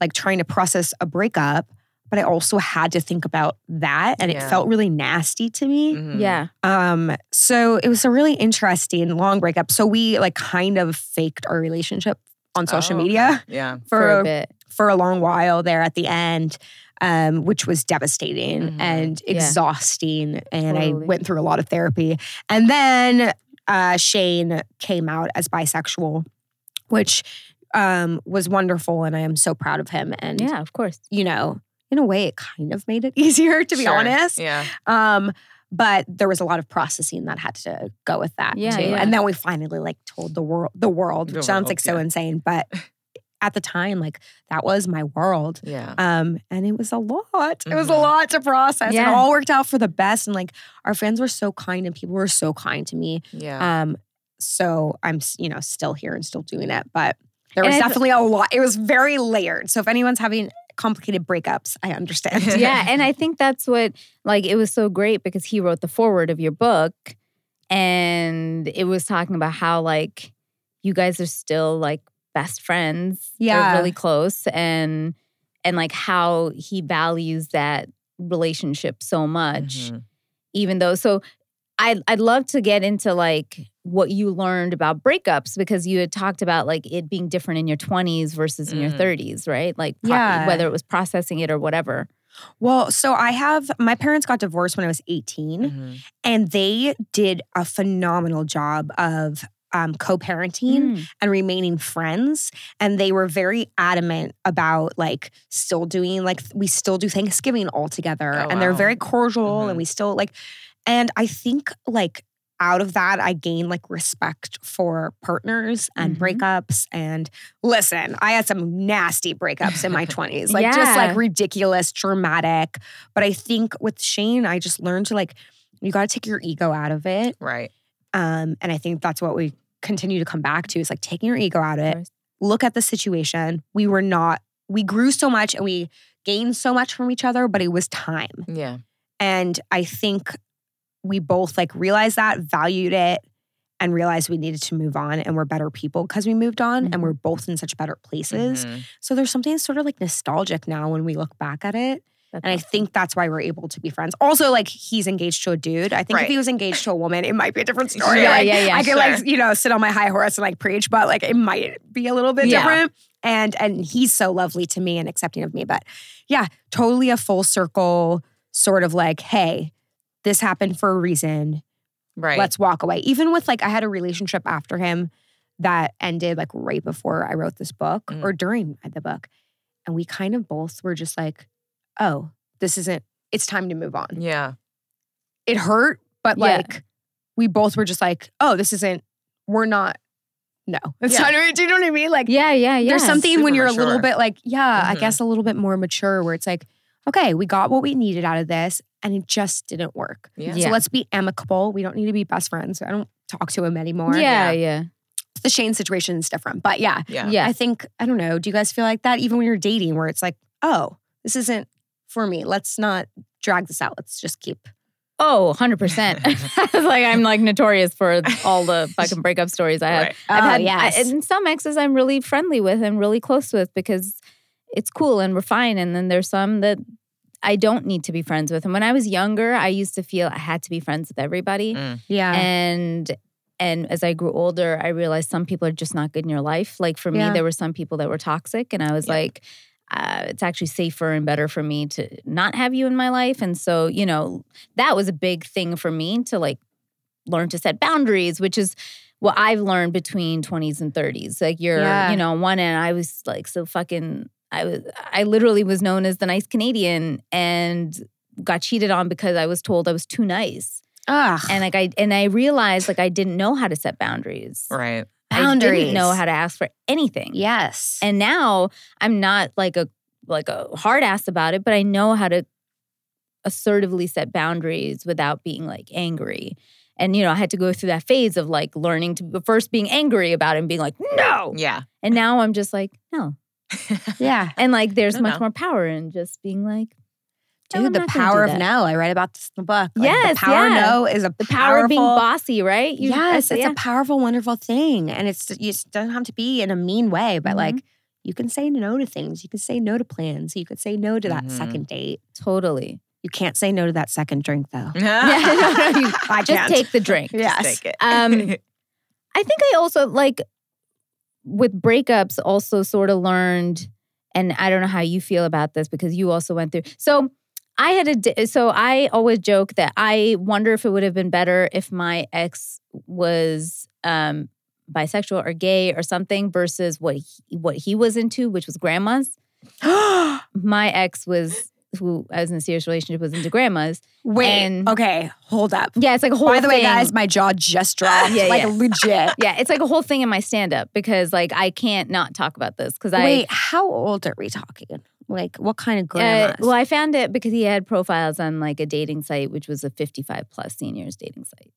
like trying to process a breakup, but I also had to think about that. And it felt really nasty to me.
Mhm.
Yeah.
Um, so it was a really interesting long breakup. So we like kind of faked our relationship on social
Oh, okay.
media
Yeah.
For,
for
a bit.
for a long while there at the end, um, which was devastating
Mhm.
and
Yeah.
exhausting. And I went through a lot of therapy. And then uh, Shane came out as bisexual, which um, was wonderful. And I am so proud of him. And,
Yeah, of course.
you know, in a way, it kind of made it easier, to be
Sure.
honest.
Yeah.
Um, but there was a lot of processing that had to go with that
Yeah,
too.
yeah.
And then we finally like told the world the world,
The
which sounds
world,
like so
yeah.
insane. But at the time, like that was my world.
Yeah.
Um, and it was a lot. It was a
Mhm.
lot to process. And it all worked out for the best. And like our friends were so kind and people were so kind to me.
Yeah.
Um, so I'm, you know, still here and still doing it. But there was
I th-
definitely a lot. It was very layered. So if anyone's having complicated breakups, I understand.
yeah, and I think that's what like it was so great because he wrote the foreword of your book and it was talking about how like you guys are still like best friends. They're
Yeah.
really close and and like how he values that relationship so much
Mhm.
even though so I'd, I'd love to get into like what you learned about breakups because you had talked about like it being different in your 20s versus in your
Mhm.
30s right like pro-
Yeah.
whether it was processing it or whatever
Well, so I have my parents got divorced when I was 18.
Mhm.
And they did a phenomenal job of um, co-parenting
Mm.
and remaining friends and they were very adamant about like still doing like we still do thanksgiving all together
Oh,
and they're very cordial
Mhm.
and we still like and i think like out of that i gained like respect for partners and
Mhm.
breakups and listen i had some nasty breakups in my 20s like just like ridiculous dramatic but i think with shane i just learned to like you got to take your ego out of it
Right.
um, and I think that's what we continue to come back to is like taking your ego out of it. Look at the situation. We were not, we grew so much and we gained so much from each other, but it was time.
Yeah.
And I think we both like realized that, valued it, and realized we needed to move on and we're better people because we moved on and
Mhm.
we're both in such better places.
Mhm.
So there's something sort of like nostalgic now when we look back at it.
That's
And I think that's why we're able to be friends. Also, like he's engaged to a dude. I think
Right.
if he was engaged to a woman, it might be a different story.
Yeah,
Like,
yeah, yeah,
I could
sure.
like, you know, sit on my high horse and like preach, but like it might be a little bit
Yeah.
different. And and he's so lovely to me and accepting of me. But yeah, totally a full circle sort of like, hey, this happened for a reason.
Right.
Let's walk away. Even with like I had a relationship after him that ended like right before I wrote this book
Mm.
or during the book. And we kind of both were just like, oh, this isn't, it's time to move on.
yeah.
It hurt, but
Yeah.
like we both were just like, oh, this isn't, we're not, no. It's
Yeah.
to, do you know what I mean? Like
yeah, yeah, yeah.
there's something when you're a little bit like, yeah, I
Mhm.
guess a little bit more mature where it's like, okay, we got what we needed out of this and it just didn't work.
Yeah.
Yeah.
So let's be amicable. We don't need to be best friends. I don't talk to him anymore.
Yeah,
Yeah.
yeah,
The Shane situation is different. But yeah,
Yeah.
yeah.
I think, I don't know, do you guys feel like that even when you're dating where it's like, oh, this isn't for me. Let's not drag this out. Let's just keep.
Oh, 100%. like I'm like notorious for all the fucking breakup stories I have.
Right.
I've
Oh,
had
yes.
I, and some exes I'm really friendly with and really close with because it's cool and we're fine. And then there's some that I don't need to be friends with. And when I was younger, I used to feel I had to be friends with everybody.
Mm.
Yeah.
And and as I grew older, I realized some people are just not good in your life. Like for
Yeah.
me, there were some people that were toxic, and I was
Yeah.
like, uh, it's actually safer and better for me to not have you in my life. And so, you know, that was a big thing for me to like learn to set boundaries, which is what I've learned between 20s and 30s. Like you're,
Yeah.
you know, on one end, I was like so fucking I was I literally was known as the nice Canadian and got cheated on because I was told I was too nice.
Ugh.
And like I and I realized like I didn't know how to set boundaries.
Right.
I didn't
Boundaries.
know how to ask for anything.
yes.
And now I'm not like a like a hard ass about it, but I know how to assertively set boundaries without being like angry. And you know, I had to go through that phase of like learning to first being angry about it and being like, no.
Yeah.
And now I'm just like, no.
Yeah.
And like there's much
no.
more power in just being like, no,
Dude, the
gonna do
power of no. I read about this in the book. Like,
Yes,
the power of
yeah.
no is a
The power of being bossy, right? You-
yes, it's
yeah.
a powerful, wonderful thing, and it's it doesn't have to be in a mean way, but
Mhm.
like you can say no to things. You can say no to plans. You could say no to that
Mhm.
second date.
totally.
You can't say no to that second drink though.
Yeah, no, no, you
I
just
can't.
take the drink.
Yes.
Take it.
Um, I think I also like with breakups also sort of learned, and I don't know how you feel about this because you also went through. So I had a so I always joke that I wonder if it would have been better if my ex was um bisexual or gay or something versus what he, what he was into, which was grandmas. My ex was who I was in a serious relationship was into grandmas.
Wait.
And-
okay. Hold up.
Yeah, it's like a whole.
By the way,
thing.
guys, my jaw just dropped.
Yeah,
like
yeah.
legit.
Yeah, it's like a whole thing in my stand up because like I can't not talk about this because I
Wait, how old are we talking? Like, what kind of
uh,
grandmas?
well I found it because he had profiles on like a dating site which was a 55 plus seniors dating site.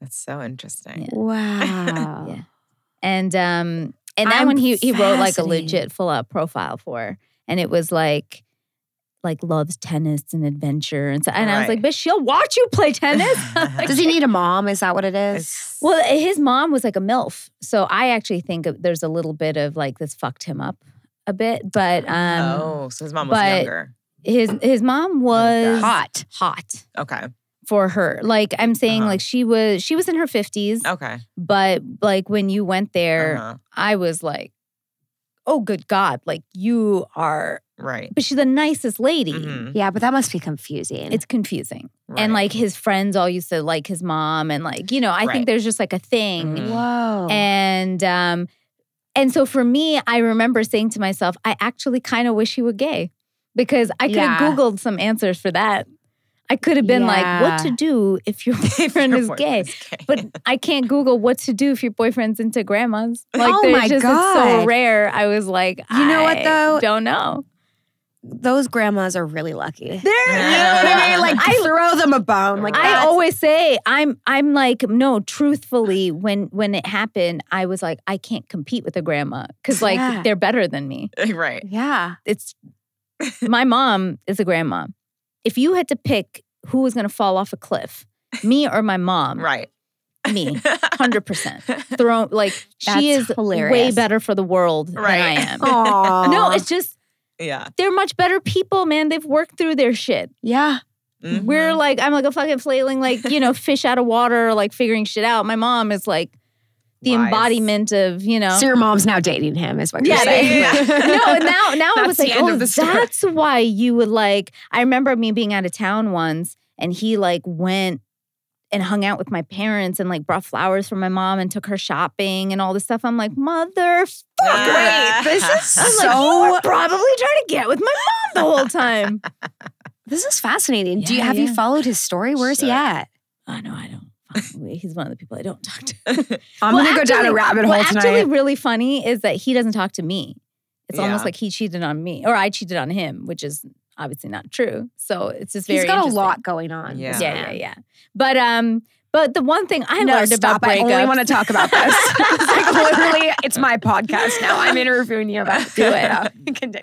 That's so interesting.
Yeah.
wow.
Yeah. And um and that
I'm
one he he wrote like a legit full out profile for and it was like like loves tennis and adventure and so and I was like, but she'll watch you play tennis.
Does he need a mom? Is that what it is?
It's-
Well, his mom was like a MILF. So I actually think there's a little bit of like this fucked him up a bit. But um
oh, so his mom was younger.
his his mom was
Hot.
hot
Okay.
for her. Like I'm saying
Uh-huh.
like she was she was in her 50s,
Okay.
but like when you went there,
Uh-huh.
I was like oh, good God, like you are,
Right.
but she's the nicest lady.
Mhm.
Yeah, but that must be confusing.
It's confusing.
Right.
And like his friends all used to like his mom. And like, you know, I
Right.
think there's just like a thing.
Mhm.
Whoa.
And, um, and so for me, I remember saying to myself, I actually kind of wish he were gay because I could have
Yeah.
Googled some answers for that. I could have been like, what to do if your boyfriend
Your
is gay?
boyfriend's gay.
But I can't Google what to do if your boyfriend's into grandmas. Oh like,
Oh
there's
my
just, It's so rare. I was like,
You know what, though?
Don't know.
Those grandmas are really lucky.
They're,
You know what I mean? Like
I-
throw them a bone. Like
I always say I'm I'm like no truthfully when when it happened I was like I can't compete with a grandma cuz like
Yeah.
they're better than me.
right.
Yeah.
It's my mom is a grandma. If you had to pick who was going to fall off a cliff, me or my mom,
Right.
me, 100%. Throw like
That's
she is way better for the world than I am.
Aww.
No, it's just
yeah.
they're much better people, man. They've worked through their shit.
yeah.
Mhm.
We're like, I'm like a fucking flailing, like, you know, fish out of water, like figuring shit out. My mom is like the
Wise.
embodiment of, you know.
So your mom's now dating him, is what you're
Yeah,
saying.
yeah,
no, and now now I was like, oh,
of the story.
that's why you would like. I remember me being out of town once, and he like went and hung out with my parents and like brought flowers for my mom and took her shopping and all this stuff. I'm like, motherfucker,
Ah.
Wait, this is
I was
so.
like, you were probably trying to get with my mom the whole time.
this is fascinating. Do you
Yeah,
have you followed his story? Where's he at?
I know I don't. He's one of the people I don't talk to.
I'm
Well,
gonna go down a rabbit hole
well,
tonight.
Actually, really funny is that he doesn't talk to me. It's almost like he cheated on me, or I cheated on him, which is obviously not true. So it's just very.
He's got a lot going on.
Yeah.
Yeah, yeah, yeah. But um, but the one thing I
no,
learned
stop.
about
I only want to talk about this. it's like literally, it's my podcast now. I'm interviewing you about
Do it.
Yeah.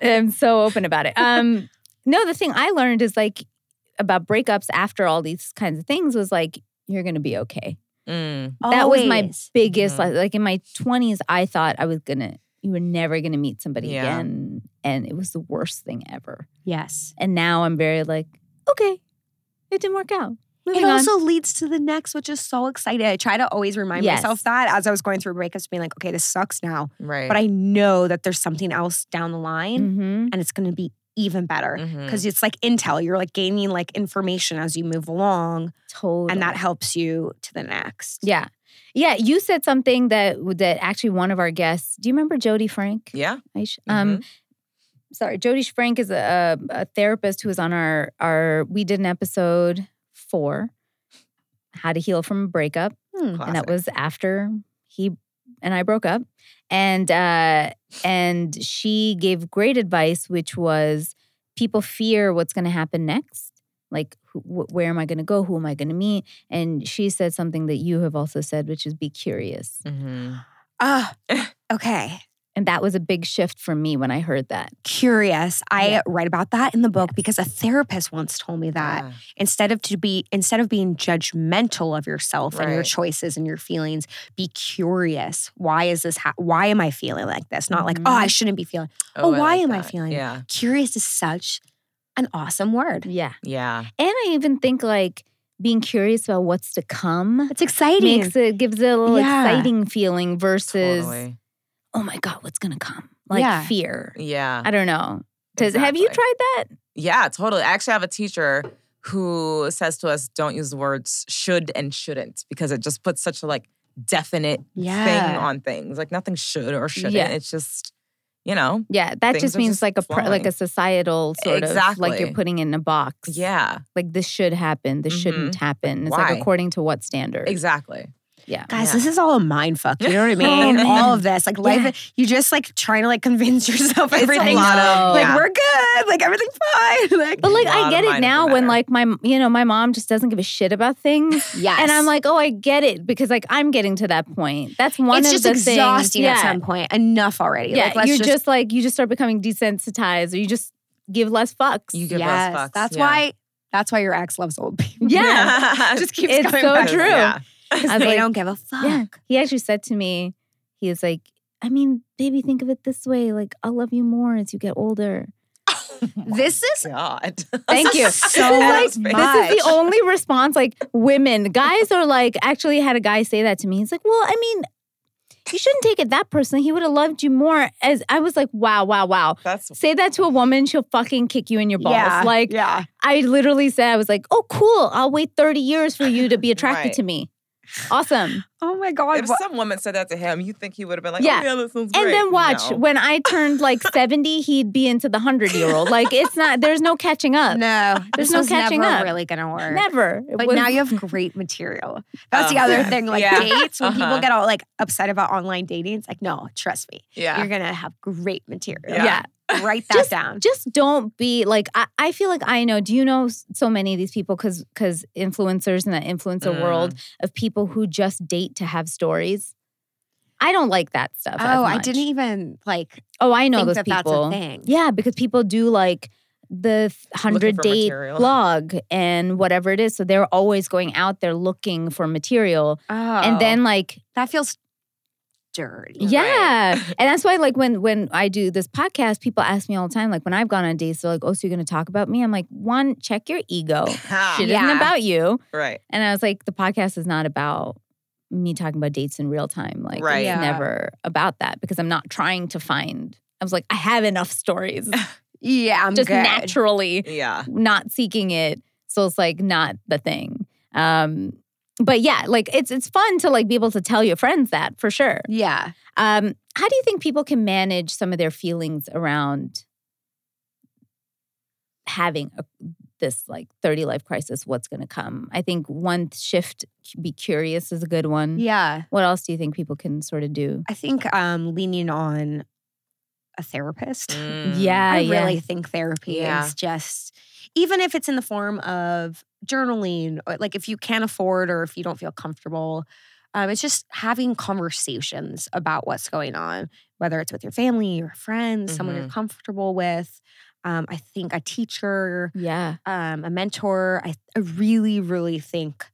I'm so open about it. Um, no, the thing I learned is like about breakups after all these kinds of things was like you're gonna be okay.
Mm.
That was my biggest
Mhm.
like, like in my 20s I thought I was gonna you were never gonna meet somebody
Yeah.
again and it was the worst thing ever.
Yes.
And now I'm very like okay, it didn't work out. Moving
It
on.
also leads to the next, which is so exciting. I try to always remind
Yes.
myself that as I was going through breakups, being like, okay, this sucks now.
Right.
But I know that there's something else down the line
Mhm.
and it's going to be even better. Because it's like intel, you're like gaining like information as you move along,
totally.
and that helps you to the next.
Yeah. Yeah, you said something that that actually one of our guests. Do you remember Jody Frank?
yeah.
Aish? Um, sorry, Jody Frank is a, a therapist who was on our our. We did an episode four, how to heal from a breakup,
Hmm.
and that was after he and I broke up, and uh, and she gave great advice, which was people fear what's going to happen next. Like, who, wh- where am I going to go? Who am I going to meet? And she said something that you have also said, which is be curious.
Mhm.
Ah, okay.
And that was a big shift for me when I heard that.
Curious. I
Yeah.
write about that in the book because a therapist once told me that.
Yeah.
instead of to be instead of being judgmental of yourself and your choices and your feelings be curious why is this ha- why am i feeling like this not like oh
Mhm.
i shouldn't be feeling Oh,
I
why
like
am I feeling-
Yeah.
curious is such an awesome word
Yeah.
Yeah.
And I even think like being curious about what's to come
it's exciting
makes it gives it a little
Yeah.
exciting feeling versus
Totally.
Oh my god, what's gonna come? Like
Yeah.
fear.
Yeah.
I don't know. Does have you tried that?
Yeah, totally. I actually have a teacher who says to us, don't use the words should and shouldn't because it just puts such a like definite thing on things. Like nothing should or shouldn't.
Yeah.
It's just, you know,
Yeah, that just means
just
like a pr- like a societal sort of like you're putting it in a box.
yeah,
Like this should happen. This shouldn't mm-hmm. happen. It's
Why?
like according to what standard?
exactly.
Yeah.
guys
Yeah.
this is all a mind fuck you know what i
Oh,
mean
man.
all of this like life
Yeah.
you just like trying to like convince yourself
It's a
everything's
lot of-
like
yeah.
we're good like everything's fine like
But like I get it now when like my you know my mom just doesn't give a shit about things.
yes
And I'm like, oh, I get it because like I'm getting to that point. That's one
it's
of
just
the
exhausting
things.
at some point enough already
Yeah,
like let's
you're
just
just, like you just start becoming desensitized, or you just give less fucks.
You give
yes,
less fucks.
That's
yeah.
why. That's why your ex loves old people.
yeah,
just keeps
It's
going
so
back.
true.
Yeah.
Because
I was
they
like-
don't give a fuck.
yeah. He actually said to me, he was like, I mean, baby, think of it this way: like I'll love you more as you get older.
Oh this is
God.
Thank you.
so
This is
much.
This is the only response. Like women, guys are like. Actually, had a guy say that to me. He's like, well, I mean. you shouldn't take it that personally. He would have loved you more. As I was like, wow, wow, wow.
That's
Say that to a woman, she'll fucking kick you in your balls.
Yeah,
Like
yeah.
I literally said, I was like, oh, cool. I'll wait 30 years for you to be attracted
Right.
to me. Awesome.
Oh my god.
if
what-
some woman said that to him, you think he would have been like,
Yeah.
"Oh yeah, that sounds
And then watch,
No.
when I turned like 70, he'd be into the 100 year old. Like it's not, there's no catching up.
no,
There's
this
no catching
never
up.
really gonna work.
Never.
But
was-
now you have great material. That's the
Oh.
other thing. Like
Yeah.
dates, when people
Uh-huh.
get all like upset about online dating, it's like, no, trust me,
yeah,
you're gonna have great material.
yeah.
Write that
Just-
down.
just don't be like I, I feel like I know. Do you know so many of these people because because influencers in the influencer
Mm.
world of people who just date to have stories. I don't like that stuff. as
Oh, I didn't even like
Oh, I know
think
those
that
people.
that's a thing.
Yeah, because people do like the hundred date
material.
blog and whatever it is. So they're always going out there looking for material,
Oh,
and then like
that feels dirty.
Yeah. and that's why like when when I do this podcast, people ask me all the time, like when I've gone on dates, they're like, Oh, so you're gonna talk about me? I'm like, one, check your ego. Shit
Yeah.
isn't about you.
right.
And I was like, the podcast is not about me talking about dates in real time. Like
Right.
it's
Yeah.
never about that because I'm not trying to find I was like, I have enough stories.
Yeah, I'm
just
good.
naturally
Yeah.
not seeking it. So it's like not the thing. Um but yeah, like it's it's fun to like be able to tell your friends that for sure.
Yeah.
Um, how do you think people can manage some of their feelings around having a, this like 30 life crisis? What's going to come? I think one shift, be curious, is a good one.
Yeah.
What else do you think people can sort of do?
I think um leaning on a therapist.
Mm.
Yeah,
I
yeah.
really think therapy
Yeah.
is just even if it's in the form of journaling, or like if you can't afford or if you don't feel comfortable, um, it's just having conversations about what's going on, whether it's with your family, your friends, someone you're
Mhm.
comfortable with. Um, I think a teacher,
Yeah.
um, a mentor. I, I really, really think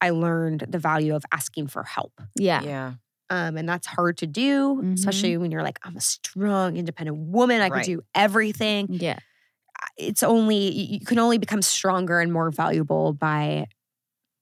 I learned the value of asking for help.
Yeah.
Yeah.
Um, and that's hard to do,
Mhm.
especially when you're like, I'm a strong, independent woman. I
Right.
can do everything.
Yeah.
It's only, you can only become stronger and more valuable by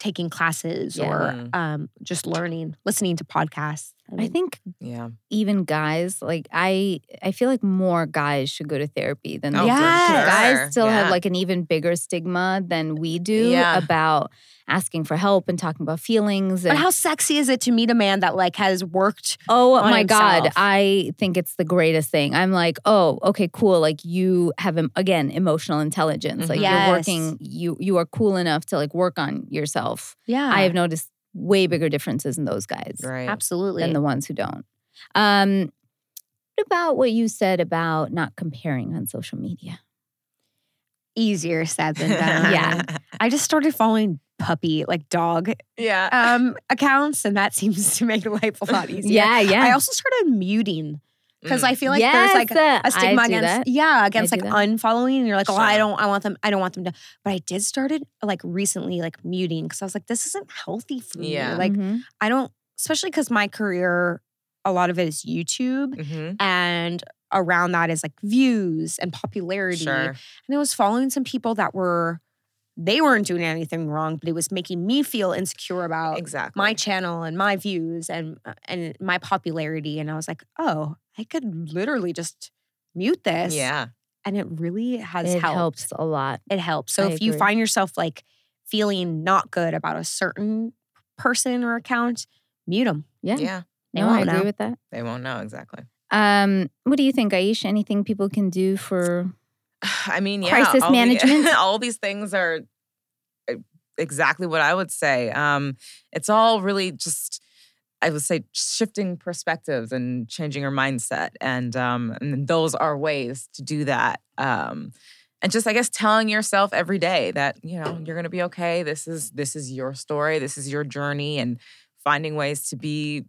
taking classes
Yeah.
or um, just learning, listening to podcasts.
I
mean,
think
Yeah.
even guys, like I I feel like more guys should go to therapy than
Oh,
they do.
for
Because
sure.
Guys still have
Yeah.
like an even bigger stigma than we do
Yeah.
about asking for help and talking about feelings
But how sexy is it to meet a man that like has worked?
Oh my God. I think it's the greatest thing. I'm like, oh, okay, cool. Like you have again emotional intelligence. Like
Mhm.
you're working, you you are cool enough to like work on yourself.
Yeah,
I have noticed way bigger differences in those guys
Right.
absolutely.
than the ones who don't. Um, what about what you said about not comparing on social media?
Easier said than done.
Yeah.
I just started following puppy like dog
yeah.
um accounts, and that seems to make life a lot easier.
Yeah, yeah.
I also started muting because
Mm.
I feel like
yes,
there's like
uh,
a stigma against
that.
yeah against like
that.
unfollowing and you're like oh I don't I want them I don't want them to but I did started like recently like muting because I was like this isn't healthy for me
Yeah.
like
Mhm.
I don't especially because my career a lot of it is YouTube
Mhm.
and around that is like views and popularity
Sure.
and I was following some people that were they weren't doing anything wrong but it was making me feel insecure about
Exactly.
my channel and my views and uh, and my popularity and I was like, "Oh, I could literally just mute this."
Yeah.
And it really has
It
helped.
helps a lot.
It helps. So
I
if you find yourself like feeling not good about a certain person or account, mute them.
Yeah.
Yeah.
They
No, I
won't
agree
know.
with that.
They won't know exactly.
Um, what do you think, Aisha? Anything people can do for
I mean, yeah,
Crisis
all the-
management?
all these things are uh, exactly what I would say. Um, it's all really just, I would say, shifting perspectives and changing your mindset, and um, and those are ways to do that. Um, and just, I guess, telling yourself every day that you know you're gonna be okay. This is this is your story. This is your journey, and finding ways to be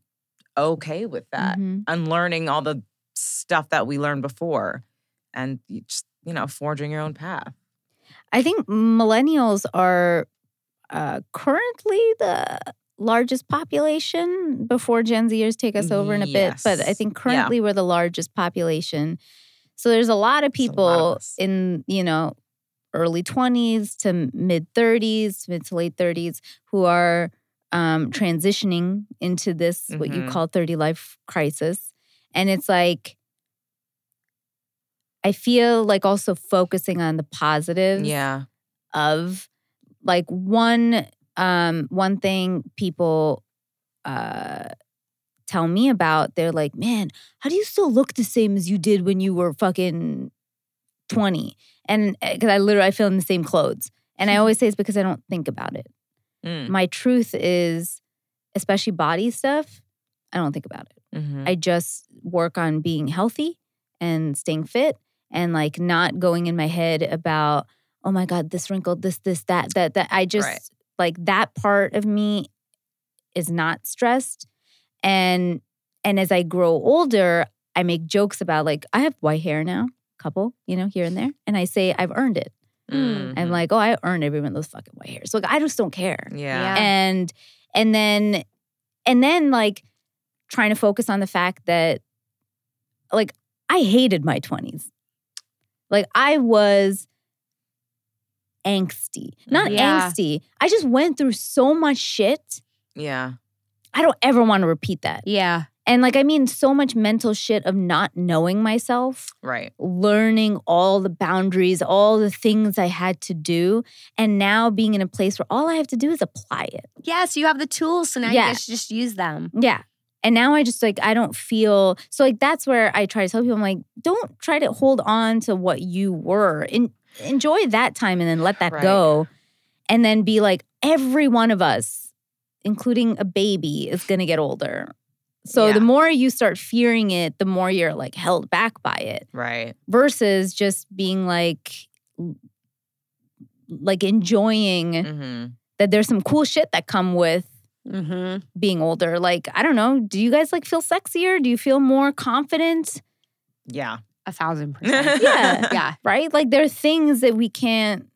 okay with that
Mhm.
unlearning all the stuff that we learned before and you just you know forging your own path
I think millennials are uh, currently the largest population before Gen Zers take us over in a bit. But I
Yes.
think
Yeah.
currently we're the largest population. So there's a lot of
a lot of
people in, you know, early 20s to mid 30s, mid to late 30s who are um, transitioning into this what you
Mhm.
call 30 life crisis. And it's like, I feel like also focusing on the positives
Yeah.
of like one um one thing people uh tell me about they're like man how do you still look the same as you did when you were fucking 20 and because i literally i feel in the same clothes and i always say it's because i don't think about it
Mm.
my truth is especially body stuff i don't think about it
Mhm.
I just work on being healthy and staying fit and like not going in my head about, oh my God, this wrinkled, this, this, that, that, that. I just
Right.
Like that part of me is not stressed. And and as I grow older, I make jokes about like, I have white hair now, couple, you know, here and there. And I say I've earned it. I'm
Mhm.
like, oh, I earned every one of those fucking white hairs. So like I just don't care
yeah.
Yeah.
and and then and then like trying to focus on the fact that like i hated my 20s like i was angsty not
Yeah.
angsty i just went through so much shit
Yeah.
i don't ever want to repeat that
Yeah.
and like i mean so much mental shit of not knowing myself
Right.
learning all the boundaries, all the things I had to do, and now being in a place where all I have to do is apply it.
Yes, you have the tools, so now
Yeah.
you guys just use them.
Yeah. And now I just like, I don't feel so like that's where I try to tell people, I'm like, don't try to hold on to what you were. En- enjoy that time and then let that
Right.
go. And then be like, every one of us, including a baby, is going to get older. So
Yeah.
the more you start fearing it, the more you're like held back by it
Right.
versus just being like, like enjoying
hmm
that there's some cool shit that come with
Mm-hmm.
being older. Like, I don't know, do you guys like feel sexier? Do you feel more confident?
Yeah.
A thousand percent.
Yeah.
yeah.
Right? Like, there are things that we can't,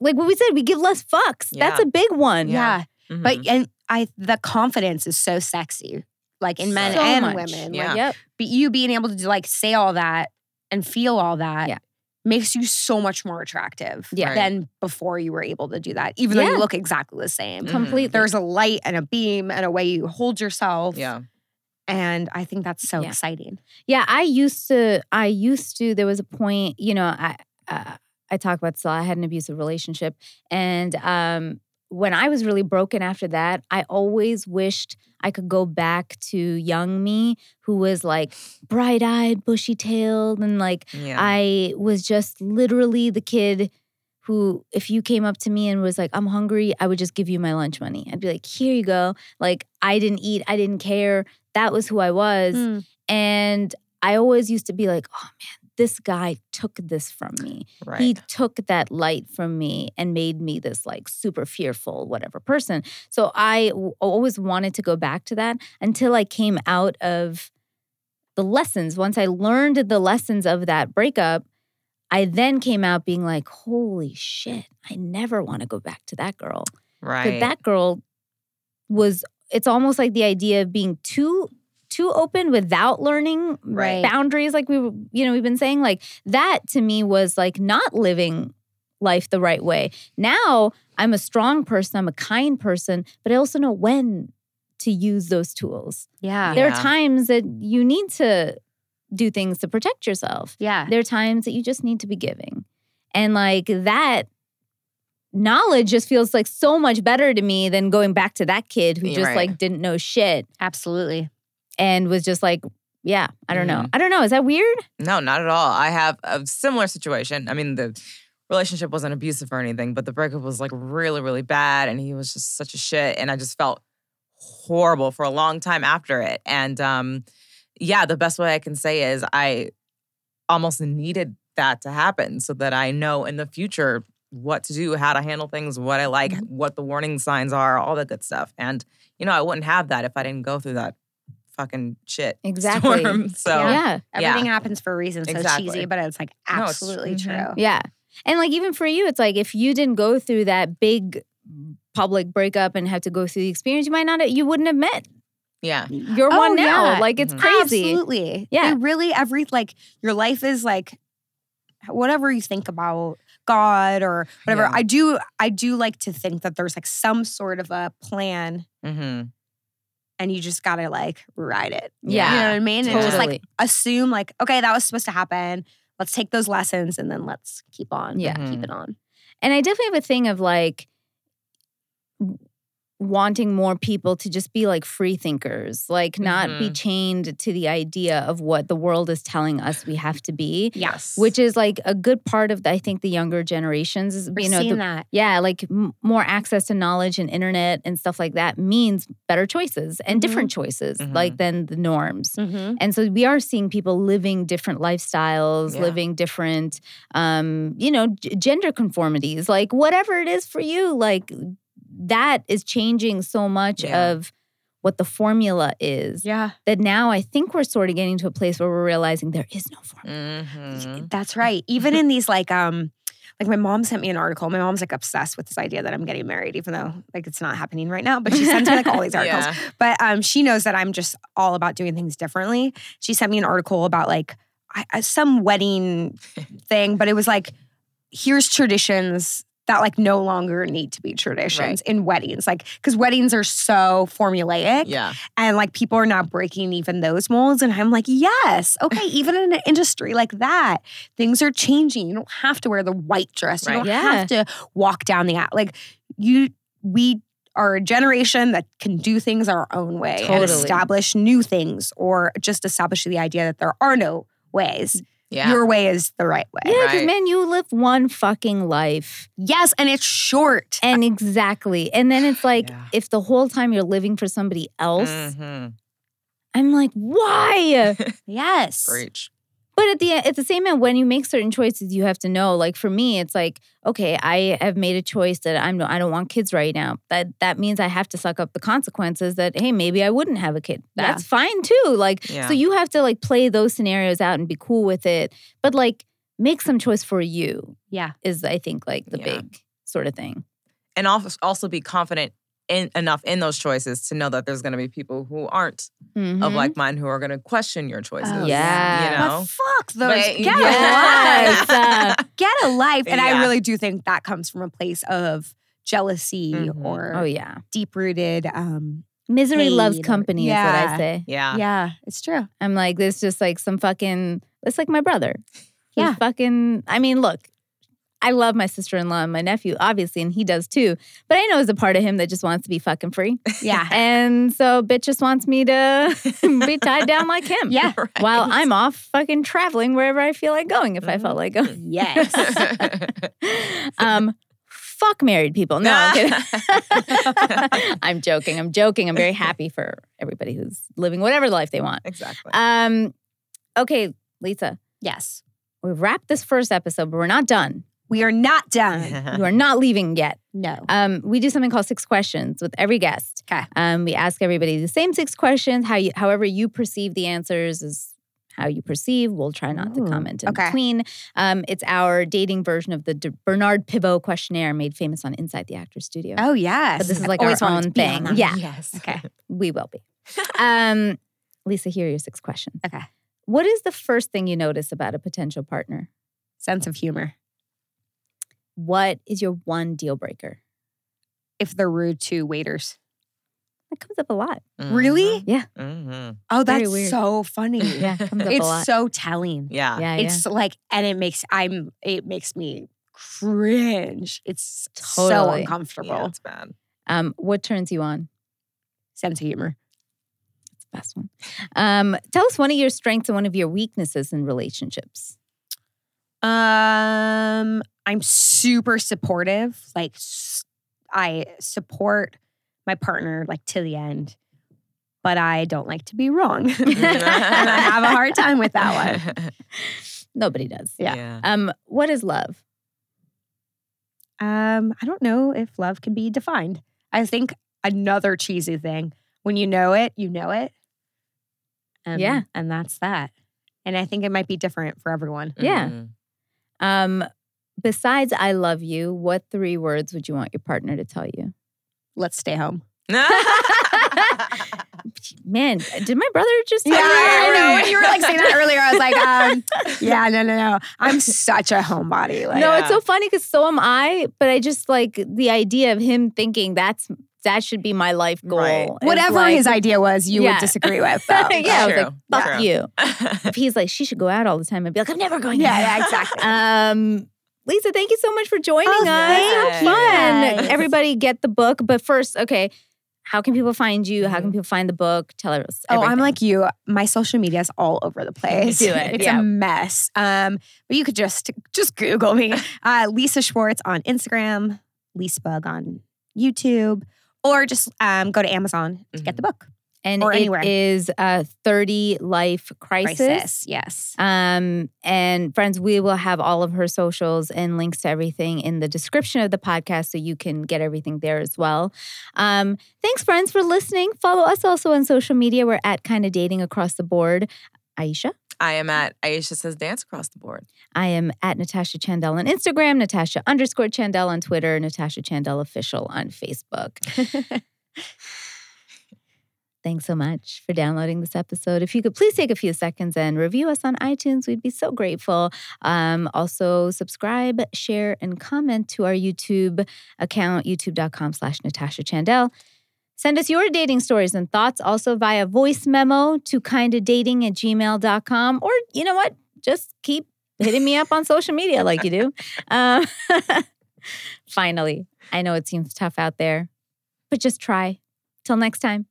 like what we said, we give less fucks. That's a big one.
Yeah.
Mhm.
But and I the confidence is so sexy. Like in men
So
and
much.
women.
Yeah.
Like
Yep.
but you being able to like say all that and feel all that
Yeah.
makes you so much more attractive
Yeah.
Right.
than before you were able to do that. Even though you look exactly the same.
Mhm.
There's a light and a beam and a way you hold yourself.
yeah.
And I think that's so
Yeah.
exciting.
Yeah, I used to. I used to. There was a point, you know. I uh, I talk about so I had an abusive relationship, and um, when I was really broken after that, I always wished I could go back to young me, who was like bright eyed, bushy tailed, and like
Yeah.
I was just literally the kid who, if you came up to me and was like, I'm hungry, I would just give you my lunch money. I'd be like, here you go. Like, I didn't eat, I didn't care. That was who I was.
Mm.
And I always used to be like, oh man, this guy took this from me.
right.
He took that light from me and made me this like super fearful, whatever person. So I w- always wanted to go back to that until I came out of the lessons. Once I learned the lessons of that breakup, I then came out being like, holy shit, I never want to go back to that girl. Right. But
right.
that girl was, it's almost like the idea of being too too open without learning
Right.
boundaries like we were, you know we've been saying like that to me was like not living life the right way now i'm a strong person i'm a kind person but i also know when to use those tools
Yeah.
there are times that you need to do things to protect yourself
Yeah.
there are times that you just need to be giving and like that knowledge just feels like so much better to me than going back to that kid who just
right.
like didn't know shit
Absolutely.
and was just like yeah i don't know
Mhm.
i don't know is that weird
No, not at all. I have a similar situation. I mean, the relationship wasn't abusive or anything, but the breakup was like really, really bad. And he was just such a shit. And I just felt horrible for a long time after it. And um, yeah, the best way I can say is I almost needed that to happen so that I know in the future what to do, how to handle things, what I like, what the warning signs are, all that good stuff. And, you know, I wouldn't have that if I didn't go through that fucking shit.
Exactly.
storm. So,
yeah
Everything happens for a reason. So
Exactly.
cheesy, but it's like
No, it's-
absolutely
mhm.
true.
yeah and like even for you it's like if you didn't go through that big public breakup and have to go through the experience you might not you wouldn't have met
yeah.
You're
Oh,
one now
yeah.
like it's
Mhm.
crazy
Absolutely.
Yeah.
It really every like your life is like whatever you think about God or whatever.
Yeah.
I do I do like to think that there's like some sort of a plan
Mm-hmm.
and you just gotta like ride it.
Yeah,
You know what I mean? And just like assume like, okay, that was supposed to happen. Let's take those lessons and then let's keep on.
Yeah.
Keep it on.
And I definitely have a thing of like wanting more people to just be like free thinkers, like not be
Mhm.
chained to the idea of what the world is telling us we have to be,
Yes.
which is like a good part of the, I think the younger generations is you know the,
that.
yeah, like m- more access to knowledge and internet and stuff like that means better choices and
Mhm.
different choices like than the norms.
Mm-hmm.
And so we are seeing people living different lifestyles,
Yeah.
living different, um, you know, g- gender conformities, like whatever it is for you, like that is changing so much
Yeah.
of what the formula is
Yeah.
that now I think we're sort of getting to a place where we're realizing there is no formula.
Mm-hmm.
That's right. Even in these like um like my mom sent me an article. My mom's like obsessed with this idea that I'm getting married, even though like it's not happening right now. But she sends me like all these articles.
Yeah.
But um, she knows that I'm just all about doing things differently. She sent me an article about like I, I- some wedding thing, but it was like, here's traditions that like no longer need to be traditions in weddings, like because weddings are so formulaic,
Yeah.
and like people are now breaking even those molds. And I'm like, yes, okay, even in an industry like that, things are changing. You don't have to wear the white dress. You don't
Yeah.
have to walk down the aisle. Like you, we are a generation that can do things our own way and establish new things, or just establish the idea that there are no ways.
Yeah.
Your way is the right way.
Yeah, because
Right.
man, you live one fucking life.
Yes, and it's short.
And exactly. And then it's like,
Yeah.
if the whole time you're living for somebody else,
Mhm.
I'm like, why?
yes.
Preach.
But at the at the same end, when you make certain choices, you have to know. Like for me, it's like, okay, I have made a choice that I'm no, I don't want kids right now. That that means I have to suck up the consequences. That hey, maybe I wouldn't have a kid.
Yeah.
That's fine too. Like
Yeah.
so, you have to like play those scenarios out and be cool with it. But like make some choice for you
Yeah.
is I think like the
Yeah.
big sort of thing.
and also also be confident in enough in those choices to know that there's going to be people who aren't of
Mhm.
like mind who are going to question your choices.
Oh,
yeah.
You
But
know.
fuck those.
But-
Get
Yes.
a life. Get a life. And I really do think that comes from a place of jealousy
Mhm.
or
oh yeah,
deep rooted. Um,
misery loves
Hate or-
company is what I say.
yeah.
yeah, it's true.
I'm like, there's just like some fucking, it's like my brother. He's
Yeah.
fucking, I mean, look, I love my sister in law and my nephew, obviously, and he does too. But I know there's a part of him that just wants to be fucking free.
Yeah.
And so bitch just wants me to be tied down like him.
Yeah.
Right.
While I'm off fucking traveling wherever I feel like going if I felt like going.
Yes.
um, fuck married people. No, I'm kidding. I'm joking. I'm joking. I'm very happy for everybody who's living whatever life they want.
exactly.
Um, okay, Lisa,
yes.
we've wrapped this first episode, but we're not done.
We are not done.
You are not leaving yet.
No.
Um, we do something called six questions with every guest.
'Kay.
Um, we ask everybody the same six questions. How you, however you perceive the answers is how you perceive. We'll try not to comment in
okay.
between. Um, it's our dating version of the D- Bernard Pivot questionnaire made famous on Inside the Actors Studio.
Oh, yes.
But this is
I've
like
always
our own thing. Yeah.
Yes.
Okay.
We will be. um, Lisa, here are your six questions.
Okay.
What is the first thing you notice about a potential partner?
Sense of humor.
What is your one deal breaker?
If they're rude to waiters.
That comes up a lot.
Really?
Yeah.
Mm-hmm.
Oh, that's so funny.
Yeah, it comes up a
It's
lot.
so telling.
Yeah.
yeah, yeah.
It's like, and it makes I'm it makes me cringe. It's so uncomfortable.
Yeah, it's bad.
Um, what turns you on?
Sense of humor.
That's the best one. Um, tell us one of your strengths and one of your weaknesses in relationships.
Um, I'm super supportive. Like, I support my partner like to the end, but I don't like to be wrong, and I have a hard time with that one.
Nobody does.
Yeah.
Um, what is love?
Um, I don't know if love can be defined. I think another cheesy thing when you know it, you know it. And,
Yeah.
and that's that. And I think it might be different for everyone.
Yeah.
Mhm.
Um, besides "I love you," what three words would you want your partner to tell you?
Let's stay home.
man, did my brother just?
Yeah,
tell me that?
I know. When you were like saying that earlier, I was like, um, yeah, no, no, no. I'm such a homebody. Like,
No, it's so funny because so am I. But I just like the idea of him thinking that's that should be my life goal.
Right.
whatever
like-
his idea was, you
Yeah.
would disagree with. Though.
yeah, I was like,
True.
fuck
True.
you. If he's like, she should go out all the time, I'd be like, I'm never going
Yeah,
out.
yeah, exactly.
Um, Lisa, thank you so much for joining
Oh,
us.
thank
How
you.
fun.
Yes.
Everybody get the book. But first, okay, how can people find you? How can people find the book? Tell us.
Oh, I'm like you. My social media is all over the place.
Do it,
It's
yeah.
a mess. Um, but you could just just Google me. Uh, Lisa Schwartz on Instagram, Lisbug on YouTube, or just um, go to Amazon to get the book.
and
or
it
anywhere.
is a 30 life crisis.
Crisis. Yes.
Um, and friends, we will have all of her socials and links to everything in the description of the podcast so you can get everything there as well. Um, thanks, friends, for listening. Follow us also on social media. We're at Kinda Dating across the board. Aisha.
I am at Aisha says dance across the board.
I am at Natasha Chandel on Instagram, Natasha underscore Chandel on Twitter, Natasha Chandel official on Facebook. Thanks so much for downloading this episode. If you could please take a few seconds and review us on iTunes, we'd be so grateful. Um, also, subscribe, share, and comment to our YouTube account, youtube.com slash Natasha Chandel. Send us your dating stories and thoughts also via voice memo to kindadating at gmail.com. Or, you know what? Just keep hitting me up on social media like you do. Um, finally, I know it seems tough out there, but just try. Till next time.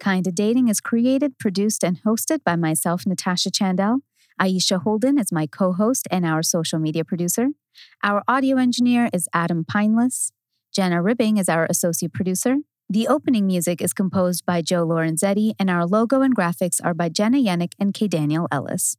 Kinda Dating is created, produced, and hosted by myself, Natasha Chandel. Aisha Holden is my co host and our social media producer. Our audio engineer is Adam Pineless. Jenna Ribbing is our associate producer. The opening music is composed by Joe Lorenzetti, and our logo and graphics are by Jenna Yannick and K. Daniel Ellis.